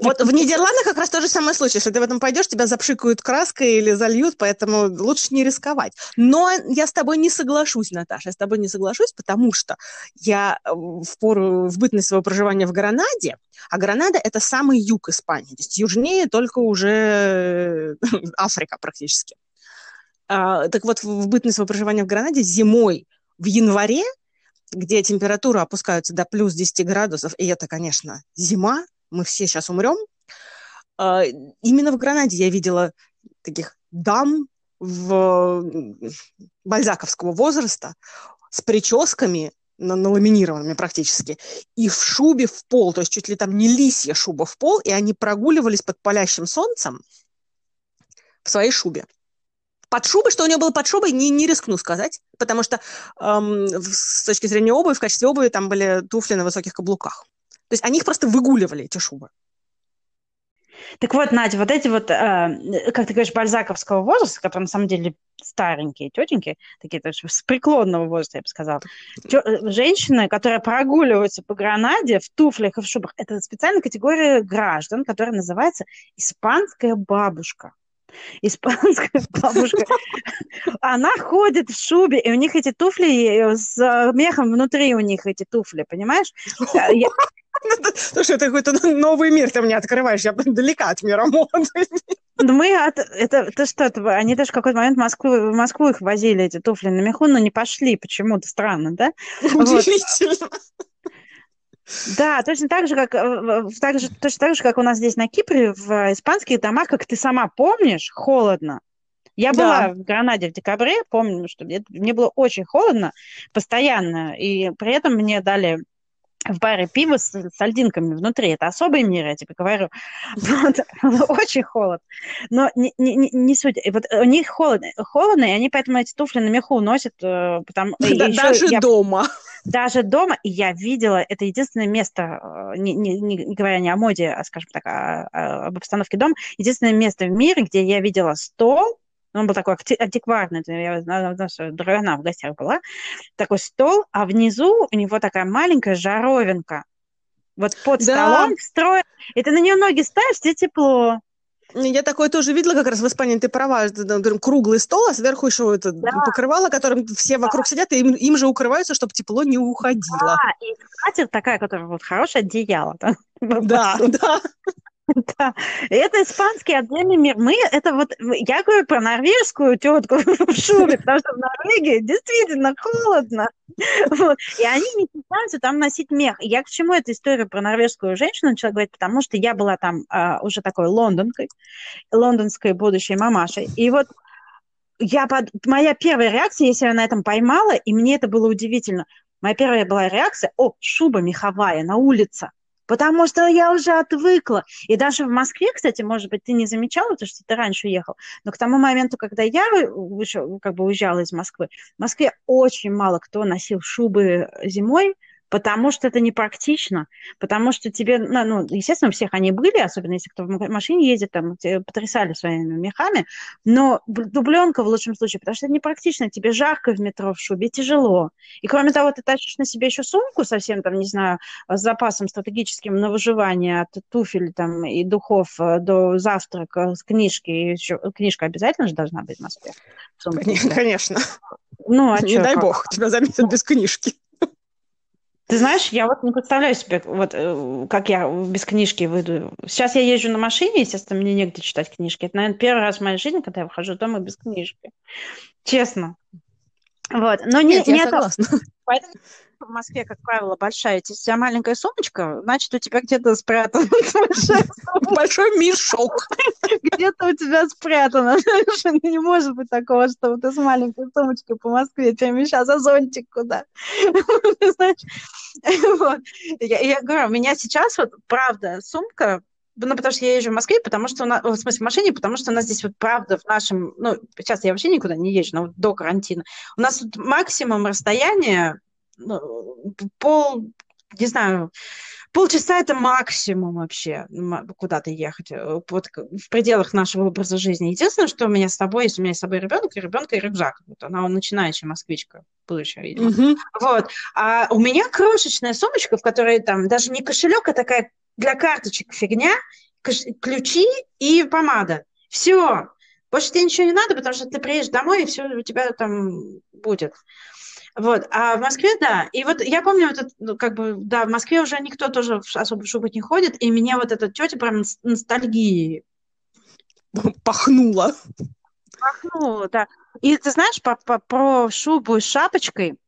Вот в Нидерландах как раз тот же самый случай. Если ты в этом пойдешь, тебя запшикают краской или зальют, поэтому лучше не рисковать. Но я с тобой не соглашусь, Наташа, я с тобой не соглашусь, потому что я э, в пору, в бытность своего проживания в Гранаде, а Гранада – это самый юг Испании, то есть южнее только уже Африка практически. А, так вот, в бытность своего проживания в Гранаде зимой в январе, где температура опускается до плюс 10 градусов, и это, конечно, зима, мы все сейчас умрем, а, именно в Гранаде я видела таких дам в бальзаковского возраста с прическами наламинированными практически, и в шубе в пол, то есть чуть ли там не лисья шуба в пол, и они прогуливались под палящим солнцем в своей шубе. Под шубой, что у нее было под шубой, не, не рискну сказать, потому что эм, с точки зрения обуви, в качестве обуви там были туфли на высоких каблуках. То есть они их просто выгуливали, эти шубы. Так вот, Надя, вот эти вот, э, как ты говоришь, бальзаковского возраста, которые на самом деле старенькие тетеньки, такие то есть, с преклонного возраста, я бы сказала, Тё, э, женщины, которые прогуливаются по Гранаде в туфлях и в шубах, это специальная категория граждан, которая называется «испанская бабушка» испанская бабушка, она ходит в шубе, и у них эти туфли с мехом внутри у них эти туфли, понимаешь? Я, Слушай, это какой-то новый мир ты мне открываешь. Я далека от мира моды. Ну, мы от, это, это что, это, они даже в какой-то момент в Москву, в Москву их возили, эти туфли на меху, но не пошли почему-то, странно, да? Удивительно. Вот. Да, точно так же, как, э, так же, точно так же, как у нас здесь на Кипре, в испанских домах, как ты сама помнишь, холодно. Я была да. в Гранаде в декабре, помню, что мне, было очень холодно постоянно, и при этом мне дали в баре пиво с сальдинками внутри. Это особый мир, я тебе говорю. Вот. Очень холод. Но не, не, не суть. Вот у них холодно, холодно, и они поэтому эти туфли на меху носят. Э, потому, да, даже я, дома. Даже дома. И я видела, это единственное место, э, не, не, не говоря не о моде, а, скажем так, а, а, об обстановке дома, единственное место в мире, где я видела стол, он был такой антикварный, я дрона в гостях была, такой стол, а внизу у него такая маленькая жаровинка. Вот под да. столом встроен. И ты на нее ноги ставишь, тебе тепло. Я такое тоже видела как раз в Испании, ты права, круглый стол, а сверху еще это да. покрывало, которым все вокруг да. сидят, и им, им же укрываются, чтобы тепло не уходило. Да, и скатерть такая, которая вот хорошее одеяло. Да, да. Да, это испанский отдельный мир. Мы, это вот, я говорю про норвежскую тетку в шубе, потому что в Норвегии действительно холодно. Вот. И они не пытаются там носить мех. Я к чему эту историю про норвежскую женщину начала говорить? Потому что я была там а, уже такой лондонкой, лондонской будущей мамашей. И вот я под... моя первая реакция, если я на этом поймала, и мне это было удивительно, моя первая была реакция, о, шуба меховая на улице потому что я уже отвыкла. И даже в Москве, кстати, может быть, ты не замечала, потому что ты раньше уехал, но к тому моменту, когда я как бы уезжала из Москвы, в Москве очень мало кто носил шубы зимой, потому что это непрактично, потому что тебе, ну, ну, естественно, у всех они были, особенно если кто в машине ездит, там, потрясали своими мехами, но дубленка в лучшем случае, потому что это непрактично, тебе жарко в метро в шубе, тяжело. И кроме того, ты тащишь на себе еще сумку совсем, там, не знаю, с запасом стратегическим на выживание от туфель там и духов э, до завтрака с книжки, еще книжка обязательно же должна быть в Москве. Конечно. Ну, а Не что, дай как? бог, тебя заметят без книжки. Ты знаешь, я вот не представляю себе, вот э, как я без книжки выйду. Сейчас я езжу на машине, естественно, мне негде читать книжки. Это, наверное, первый раз в моей жизни, когда я выхожу дома без книжки. Честно. Вот. Но Нет, не, я не согласна. Это... Поэтому в Москве, как правило, большая. Если у тебя маленькая сумочка, значит, у тебя где-то спрятан большой мешок. Где-то у тебя спрятано. Не может быть такого, что ты с маленькой сумочкой по Москве перемещал за зонтик куда. Вот. Я говорю, у меня сейчас вот, правда, сумка ну, потому что я езжу в Москве, потому что у нас, в смысле, в машине, потому что у нас здесь вот правда в нашем, ну, сейчас я вообще никуда не езжу, но вот до карантина, у нас вот максимум расстояния ну, пол, не знаю, полчаса это максимум вообще куда-то ехать э, вот в пределах нашего образа жизни. Единственное, что у меня с тобой, если у меня с собой ребенок, и ребенка и рюкзак. Вот она он начинающая москвичка, будущая, видимо. Mm-hmm. Вот. А у меня крошечная сумочка, в которой там даже не кошелек, а такая для карточек фигня, ключи и помада. Все. Больше тебе ничего не надо, потому что ты приедешь домой, и все у тебя там будет. Вот, а в Москве, да. И вот я помню, вот это, ну, как бы, да, в Москве уже никто тоже особо в шубах не ходит, и меня вот эта тетя прям ностальгией. Пахнула. Пахнула, да. И ты знаешь, по, по, про шубу с шапочкой,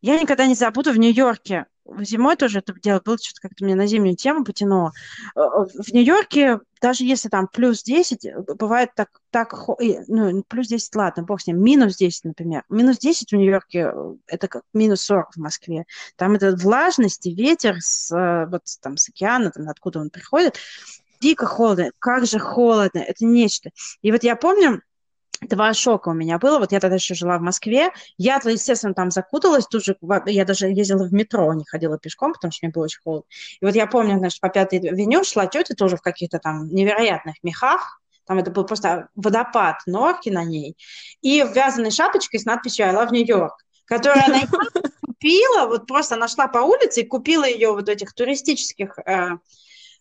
я никогда не забуду в Нью-Йорке. Зимой тоже это дело было, что-то как-то меня на зимнюю тему потянуло. Э, в Нью-Йорке, даже если там плюс 10, э, бывает так, так ну, плюс 10, ладно, бог с ним, минус 10, например. Минус 10 в Нью-Йорке, э, это как минус 40 в Москве. Там это влажность и ветер с, вот там с океана, там, откуда он приходит, дико холодно. Как же холодно, это нечто. И вот я помню, два шока у меня было. Вот я тогда еще жила в Москве. Я, естественно, там закуталась. Тут же я даже ездила в метро, не ходила пешком, потому что мне было очень холодно. И вот я помню, значит, по пятой веню шла тетя тоже в каких-то там невероятных мехах. Там это был просто водопад норки на ней. И в вязаной шапочкой с надписью «I love New York», которую она купила, вот просто она шла по улице и купила ее вот этих туристических э,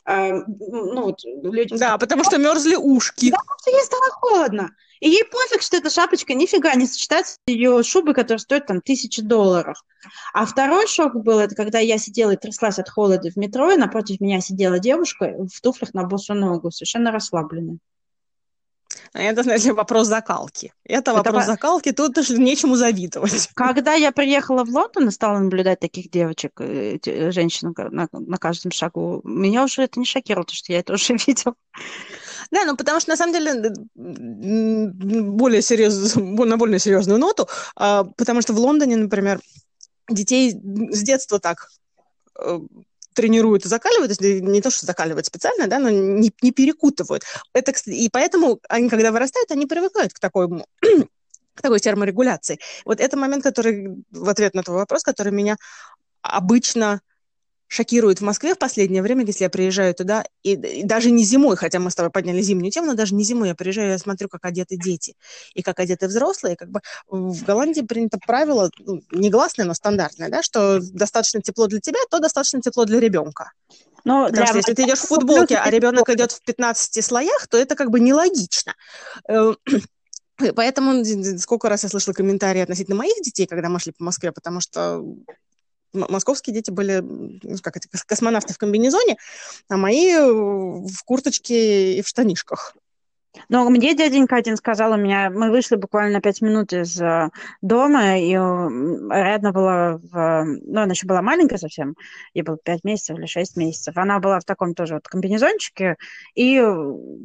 э, ну, вот, люди... Да, потому что мерзли ушки. Да, потому что ей стало холодно. И ей пофиг, что эта шапочка нифига не сочетается с ее шубой, которая стоит там тысячи долларов. А второй шок был, это когда я сидела и тряслась от холода в метро, и напротив меня сидела девушка в туфлях на босу ногу, совершенно расслабленная. А это, знаете, вопрос закалки. Это, это вопрос по... закалки, тут даже нечему завидовать. Когда я приехала в Лондон и стала наблюдать таких девочек, э, женщин на, на каждом шагу, меня уже это не шокировало, потому что я это уже видела. Да, ну потому что на самом деле более серьез, на более серьезную ноту, а, потому что в Лондоне, например, детей с детства так э, тренируют и закаливают, то есть не то, что закаливают специально, да, но не, не перекутывают. Это, и поэтому они, когда вырастают, они привыкают к такой к такой терморегуляции. Вот это момент, который, в ответ на твой вопрос, который меня обычно шокирует в Москве в последнее время, если я приезжаю туда, и, и даже не зимой, хотя мы с тобой подняли зимнюю тему, но даже не зимой я приезжаю, я смотрю, как одеты дети и как одеты взрослые. Как бы в Голландии принято правило, ну, негласное, но стандартное, да, что достаточно тепло для тебя, то достаточно тепло для ребенка. Но Потому для... что если ты идешь в футболке, а ребенок идет в 15 слоях, то это как бы нелогично. Э, поэтому сколько раз я слышала комментарии относительно моих детей, когда мы шли по Москве, потому что московские дети были, ну, как это, космонавты в комбинезоне, а мои в курточке и в штанишках. Но мне дяденька один сказал, у меня, мы вышли буквально пять минут из э, дома, и рядом была, в, ну, она еще была маленькая совсем, ей было пять месяцев или шесть месяцев, она была в таком тоже вот комбинезончике и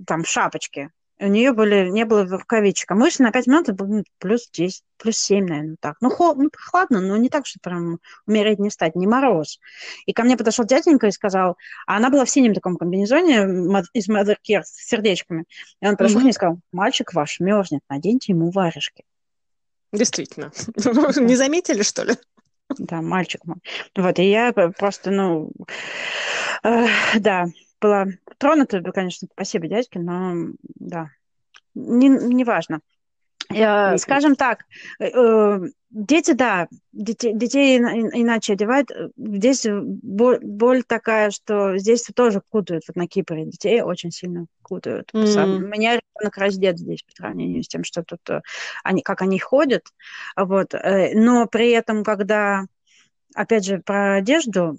там в шапочке у нее были, не было рукавичек. А мы шли на 5 минут, было плюс 10, плюс 7, наверное, так. Ну, хол, ну, прохладно, но не так, что прям умереть не встать, не мороз. И ко мне подошел дяденька и сказал, а она была в синем таком комбинезоне из Mother Care с сердечками. И он подошел mm-hmm. мне и сказал, мальчик ваш мерзнет, наденьте ему варежки. Действительно. Не заметили, что ли? Да, мальчик мой. Вот, и я просто, ну, э, да, была тронута, конечно, спасибо дядьке, но да, не, не важно. Э, скажем так, э, дети, да, детей, детей иначе одевают. Здесь боль, боль такая, что здесь тоже кутают, вот на Кипре детей очень сильно кутают. Mm-hmm. У меня ребенок раздет здесь по сравнению с тем, что тут э, они, как они ходят. Вот. Но при этом, когда, опять же, про одежду,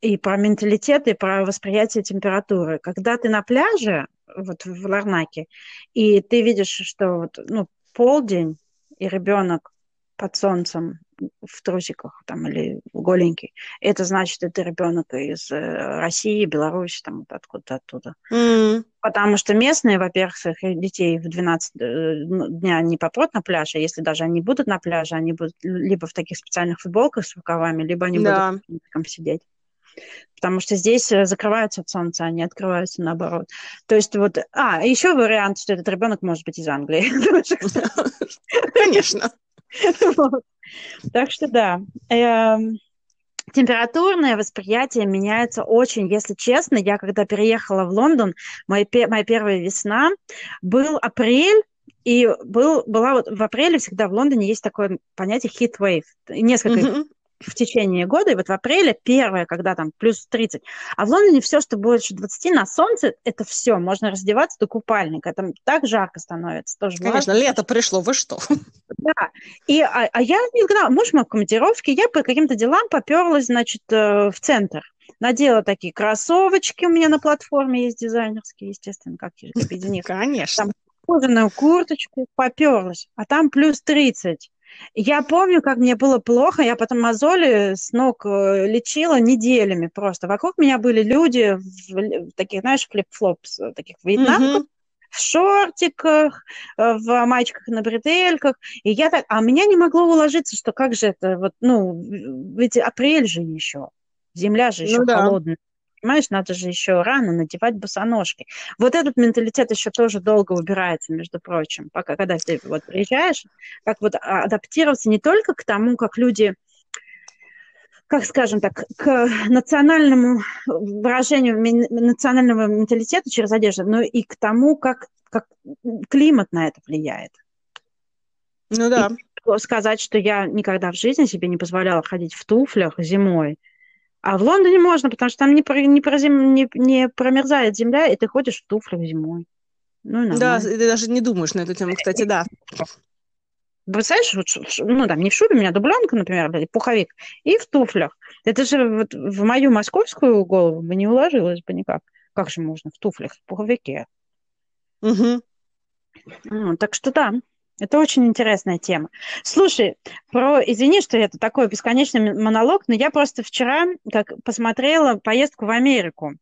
и про менталитет, и про восприятие температуры. Когда ты на пляже, вот в Ларнаке, и ты видишь, что вот, ну, полдень, и ребенок под солнцем в трусиках там или голенький, это значит, это ребенок из э, России, Беларуси, там откуда-то оттуда. Mm. Потому что местные, во-первых, своих детей в 12 э, ну, дня не попрут на пляж, а если даже они будут на пляже, они будут либо в таких специальных футболках с рукавами, либо они да. будут там сидеть потому что здесь э, закрываются от солнца, они открываются наоборот. То есть вот... А, еще вариант, что этот ребенок может быть из Англии. Конечно. Так что да. Эм, температурное восприятие меняется очень. Если честно, я когда переехала в Лондон, моя, моя первая весна, был апрель, и был, была вот в апреле всегда в Лондоне есть такое понятие heat wave. Несколько mm-hmm в течение года, и вот в апреле первое, когда там плюс 30. А в Лондоне все, что больше 20 на солнце, это все, можно раздеваться до купальника, там так жарко становится. Тоже Конечно, важно. лето пришло, вы что? Да, и, а, а я не знала, муж мой в командировке, я по каким-то делам поперлась, значит, э, в центр. Надела такие кроссовочки, у меня на платформе есть дизайнерские, естественно, как без них. Конечно. Там кожаную курточку, поперлась, а там плюс 30. Я помню, как мне было плохо, я потом мозоли с ног э, лечила неделями просто. Вокруг меня были люди в, в таких, знаешь, флип-флопс, э, таких вьетнамках, mm-hmm. в шортиках, э, в мальчиках на бретельках. И я так... А меня не могло уложиться, что как же это, вот, ну, ведь апрель же еще, земля же еще ну, да. Понимаешь, надо же еще рано надевать босоножки. Вот этот менталитет еще тоже долго убирается, между прочим, пока, когда ты вот приезжаешь, как вот адаптироваться не только к тому, как люди как скажем так, к национальному выражению национального менталитета через одежду, но и к тому, как, как климат на это влияет. Ну да. И сказать, что я никогда в жизни себе не позволяла ходить в туфлях зимой, а в Лондоне можно, потому что там не, про, не, про зем, не, не промерзает земля, и ты ходишь в туфлях зимой. Ну, да, ты даже не думаешь на эту тему, кстати, да. Представляешь, вот, ну там не в шубе, у меня дубленка, например, или пуховик, и в туфлях. Это же вот в мою московскую голову бы не уложилось бы никак. Как же можно в туфлях, в пуховике? Угу. Ну, так что да, это очень интересная тема. Слушай, про, извини, что это такой бесконечный монолог, но я просто вчера как посмотрела поездку в Америку.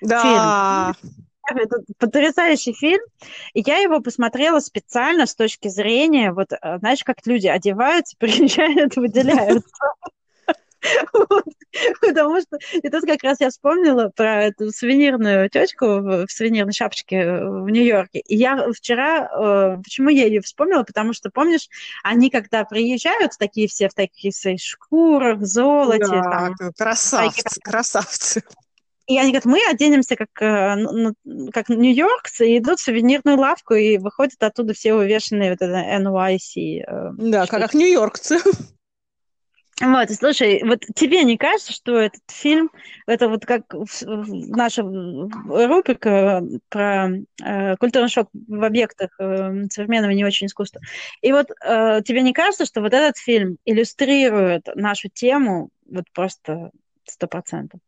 Да. Фильм. Это потрясающий фильм. И я его посмотрела специально с точки зрения, вот, э, знаешь, как люди одеваются, приезжают, выделяются. Вот. Потому что и тут как раз я вспомнила про эту сувенирную течку в, в сувенирной шапочке э, в Нью-Йорке. И я вчера, э, почему я ее вспомнила? Потому что, помнишь, они когда приезжают, такие все в таких своих шкурах, золоте. Да, там, красавцы, такие, красавцы. И они говорят, мы оденемся как, э, как нью-йоркцы, и идут в сувенирную лавку, и выходят оттуда все увешанные вот это NYC. Да, как нью-йоркцы. Вот, слушай, вот тебе не кажется, что этот фильм, это вот как наша рубрика про э, культурный шок в объектах э, современного не очень искусства. И вот э, тебе не кажется, что вот этот фильм иллюстрирует нашу тему вот просто сто процентов?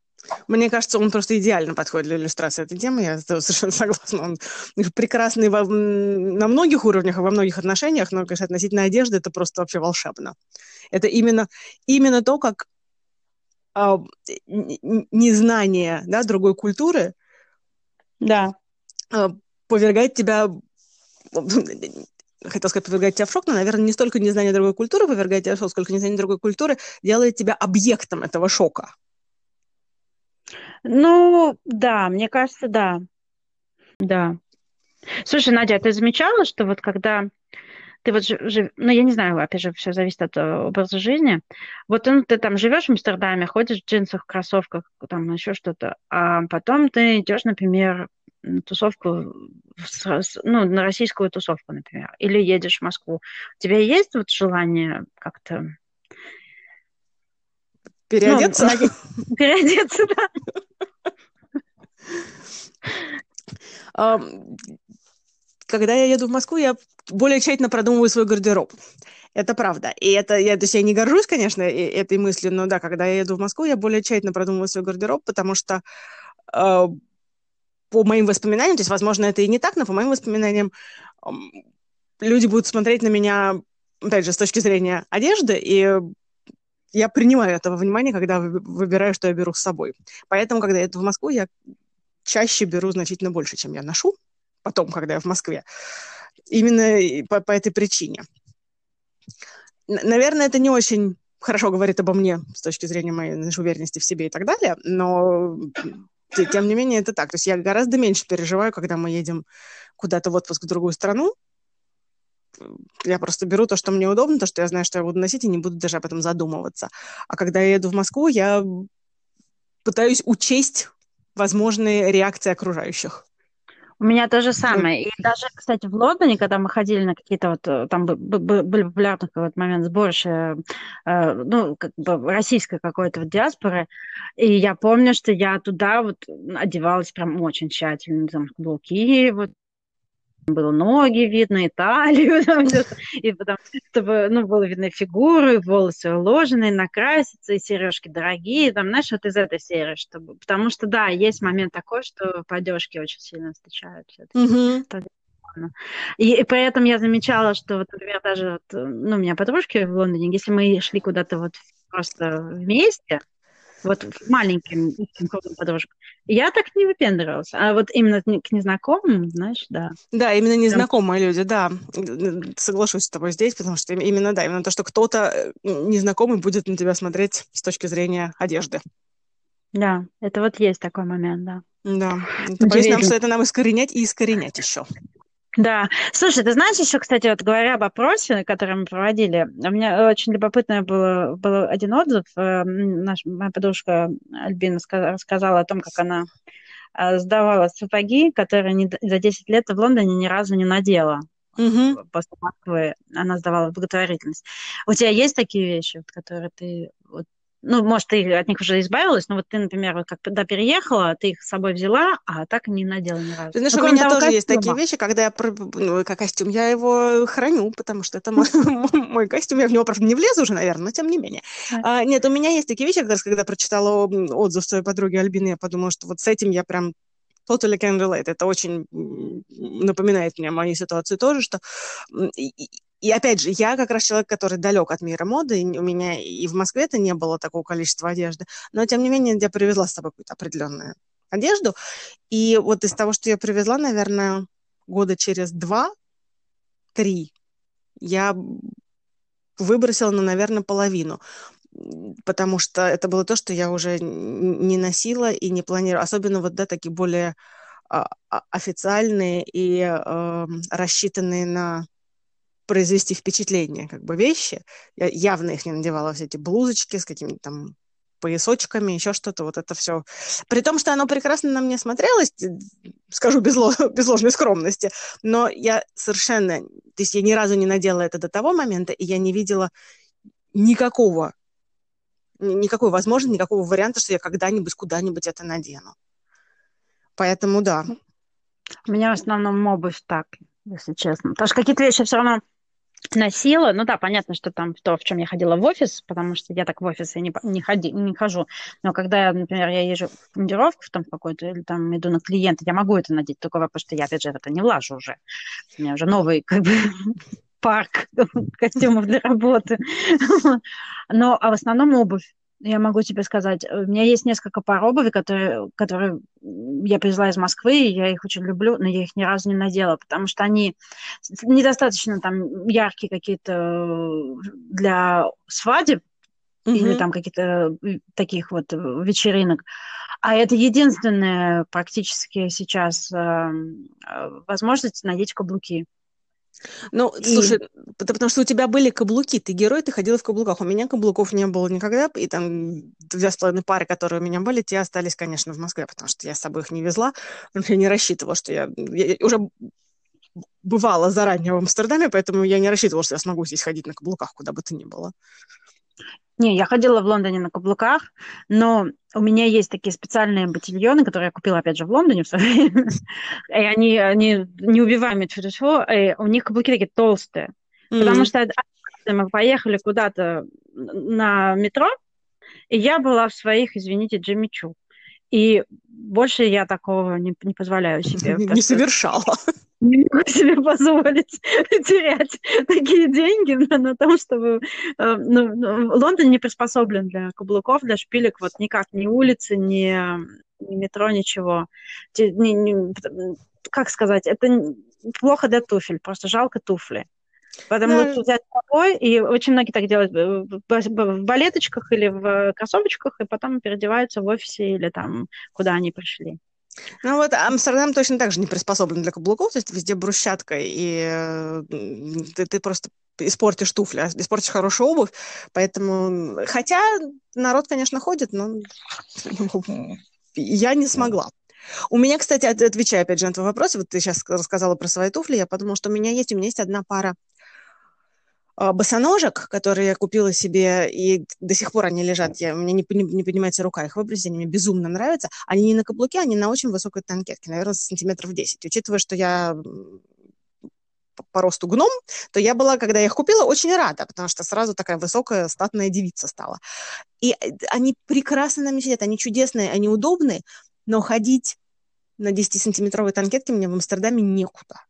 Мне кажется, он просто идеально подходит для иллюстрации этой темы. Я совершенно согласна. Он прекрасный во, на многих уровнях и во многих отношениях, но, конечно, относительно одежды это просто вообще волшебно. Это именно, именно то, как э, незнание да, другой культуры да. э, повергает тебя хотел сказать, повергает тебя в шок, но, наверное, не столько незнание другой культуры повергает тебя в шок, сколько незнание другой культуры делает тебя объектом этого шока. Ну, да, мне кажется, да. Да. Слушай, Надя, а ты замечала, что вот когда ты вот жив... ну, я не знаю, опять же, все зависит от э, образа жизни. Вот он, ты там живешь в Амстердаме, ходишь в джинсах, кроссовках, там еще что-то, а потом ты идешь, например, на тусовку, ну, на российскую тусовку, например, или едешь в Москву. У тебя есть вот желание как-то Переодеться? Ну, переодеться, да. Когда я еду в Москву, я более тщательно продумываю свой гардероб. Это правда. И это, я, то есть я не горжусь, конечно, этой мыслью, но да, когда я еду в Москву, я более тщательно продумываю свой гардероб, потому что э, по моим воспоминаниям, то есть, возможно, это и не так, но по моим воспоминаниям люди будут смотреть на меня, опять же, с точки зрения одежды, и я принимаю этого внимания, когда выбираю, что я беру с собой. Поэтому, когда я еду в Москву, я чаще беру значительно больше, чем я ношу потом, когда я в Москве. Именно по, по этой причине. Наверное, это не очень хорошо говорит обо мне с точки зрения моей знаешь, уверенности в себе и так далее, но тем не менее это так. То есть я гораздо меньше переживаю, когда мы едем куда-то в отпуск в другую страну, я просто беру то, что мне удобно, то, что я знаю, что я буду носить, и не буду даже об этом задумываться. А когда я еду в Москву, я пытаюсь учесть возможные реакции окружающих. У меня то же самое. И даже, кстати, в Лондоне, когда мы ходили на какие-то вот, э, там были популярны в какой-то момент сборища, э, ну, как бы российской какой-то вот диаспоры, и я помню, что я туда вот одевалась прям очень тщательно, там, каблуки, вот, было ноги видно, и талию, там, и потом, чтобы, ну, было видно фигуры, волосы уложенные, накраситься, и сережки дорогие, там, знаешь, вот из этой серии, чтобы, потому что, да, есть момент такой, что по одежке очень сильно встречают. Угу. И, и при этом я замечала, что, вот, например, даже вот, ну, у меня подружки в Лондоне, если мы шли куда-то вот просто вместе, вот маленьким узким кругом подружек. Я так не выпендривалась. А вот именно к незнакомым, знаешь, да. Да, именно незнакомые люди, да. Соглашусь с тобой здесь, потому что именно, да, именно то, что кто-то э, незнакомый будет на тебя смотреть с точки зрения одежды. Да, это вот есть такой момент, да. Да, боюсь, нам что это нам искоренять и искоренять еще. Да. Слушай, ты знаешь еще, кстати, вот говоря об опросе, который мы проводили, у меня очень любопытный был, был один отзыв. Э, наш, моя подружка Альбина рассказала о том, как она э, сдавала сапоги, которые не, за 10 лет в Лондоне ни разу не надела. Угу. После Москвы она сдавала благотворительность. У тебя есть такие вещи, которые ты ну, может, ты от них уже избавилась, но вот ты, например, вот когда переехала, ты их с собой взяла, а так не надела ни разу. Ты знаешь, ну, у меня тоже костюма. есть такие вещи, когда я, ну, как костюм, я его храню, потому что это мой, мой костюм, я в него, правда, не влезу уже, наверное, но тем не менее. А, нет, у меня есть такие вещи, как раз, когда прочитала отзыв своей подруги Альбины, я подумала, что вот с этим я прям totally can relate. Это очень напоминает мне мои ситуации тоже, что и опять же, я как раз человек, который далек от мира моды, у меня и в Москве-то не было такого количества одежды, но тем не менее я привезла с собой какую-то определенную одежду, и вот из того, что я привезла, наверное, года через два-три я выбросила, ну, наверное, половину потому что это было то, что я уже не носила и не планировала. Особенно вот, да, такие более а, а, официальные и э, рассчитанные на произвести впечатление, как бы вещи. Я явно их не надевала, все эти блузочки с какими-то там поясочками, еще что-то, вот это все. При том, что оно прекрасно на мне смотрелось, скажу без, ло, без ложной скромности, но я совершенно, то есть я ни разу не надела это до того момента, и я не видела никакого, никакой возможности, никакого варианта, что я когда-нибудь куда-нибудь это надену. Поэтому да. У меня в основном обувь так, если честно. Потому что какие-то вещи все равно носила. Ну да, понятно, что там то, в чем я ходила в офис, потому что я так в офис и не, не, ходи, не хожу. Но когда, например, я езжу в командировку там какой-то, или там иду на клиента, я могу это надеть, только потому что я, опять же, в это не влажу уже. У меня уже новый, как бы, парк костюмов для работы. Но а в основном обувь я могу тебе сказать, у меня есть несколько пар обуви, которые, которые я привезла из Москвы, и я их очень люблю, но я их ни разу не надела, потому что они недостаточно там яркие какие-то для свадеб, mm-hmm. или там каких-то таких вот вечеринок. А это единственная практически сейчас э, возможность надеть каблуки. Ну, и... слушай, потому что у тебя были каблуки, ты герой, ты ходила в каблуках. У меня каблуков не было никогда, и там две с половиной пары, которые у меня были, те остались, конечно, в Москве, потому что я с собой их не везла, я не рассчитывала, что я, я уже бывала заранее в Амстердаме, поэтому я не рассчитывала, что я смогу здесь ходить на каблуках, куда бы то ни было. Не, я ходила в Лондоне на каблуках, но у меня есть такие специальные ботильоны, которые я купила, опять же, в Лондоне в свое время. И они, они неубиваемые, и у них каблуки такие толстые. Mm-hmm. Потому что мы поехали куда-то на метро, и я была в своих, извините, Джимми Чу. И больше я такого не, не позволяю себе. Не совершала не могу себе позволить терять такие деньги на, на том, чтобы... Э, ну, ну, Лондон не приспособлен для каблуков, для шпилек, вот никак ни улицы, ни, ни метро, ничего. Ни, ни, как сказать, это плохо для туфель, просто жалко туфли. Потому что взять с собой, и очень многие так делают в балеточках или в кроссовочках, и потом переодеваются в офисе или там, куда они пришли. Ну вот Амстердам точно так же не приспособлен для каблуков, то есть везде брусчатка, и ты, ты просто испортишь туфли, а испортишь хорошую обувь, поэтому, хотя народ, конечно, ходит, но я не смогла. У меня, кстати, отвечая опять же на твой вопрос, вот ты сейчас рассказала про свои туфли, я подумала, что у меня есть, у меня есть одна пара босоножек, которые я купила себе, и до сих пор они лежат, я, меня не, не, не поднимается рука их выбросить, они мне безумно нравятся. Они не на каблуке, они на очень высокой танкетке, наверное, сантиметров 10. Учитывая, что я по росту гном, то я была, когда я их купила, очень рада, потому что сразу такая высокая статная девица стала. И э, они прекрасно на мне сидят, они чудесные, они удобные, но ходить на 10-сантиметровой танкетке мне в Амстердаме некуда.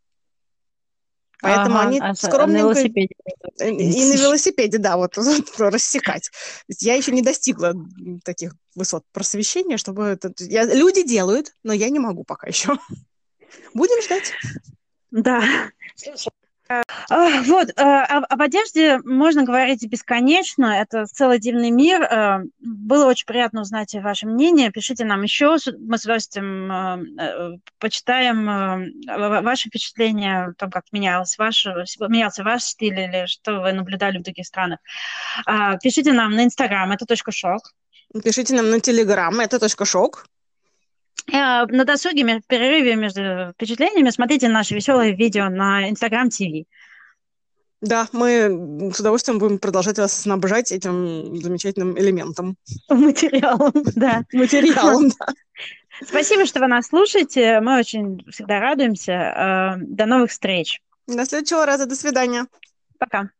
Поэтому ага, они а скромненько... На велосипеде. И на велосипеде, да, вот, вот рассекать. Я еще не достигла таких высот просвещения, чтобы... Это... Я... Люди делают, но я не могу пока еще. Будем ждать. Да. А, вот, а, об одежде можно говорить бесконечно, это целый дивный мир. А, было очень приятно узнать ваше мнение. Пишите нам еще, мы с удовольствием э, почитаем ваши впечатления о том, как менялся ваш, менялся ваш стиль или что вы наблюдали в других странах. Пишите нам на Инстаграм, это точка шок. Пишите нам на Телеграм, это точка шок. Э, на досуге, в перерыве между впечатлениями смотрите наши веселые видео на Instagram TV. Да, мы с удовольствием будем продолжать вас снабжать этим замечательным элементом. Материалом, да. Материалом, да. Спасибо, что вы нас слушаете. Мы очень всегда радуемся. Э, до новых встреч. До следующего раза. До свидания. Пока.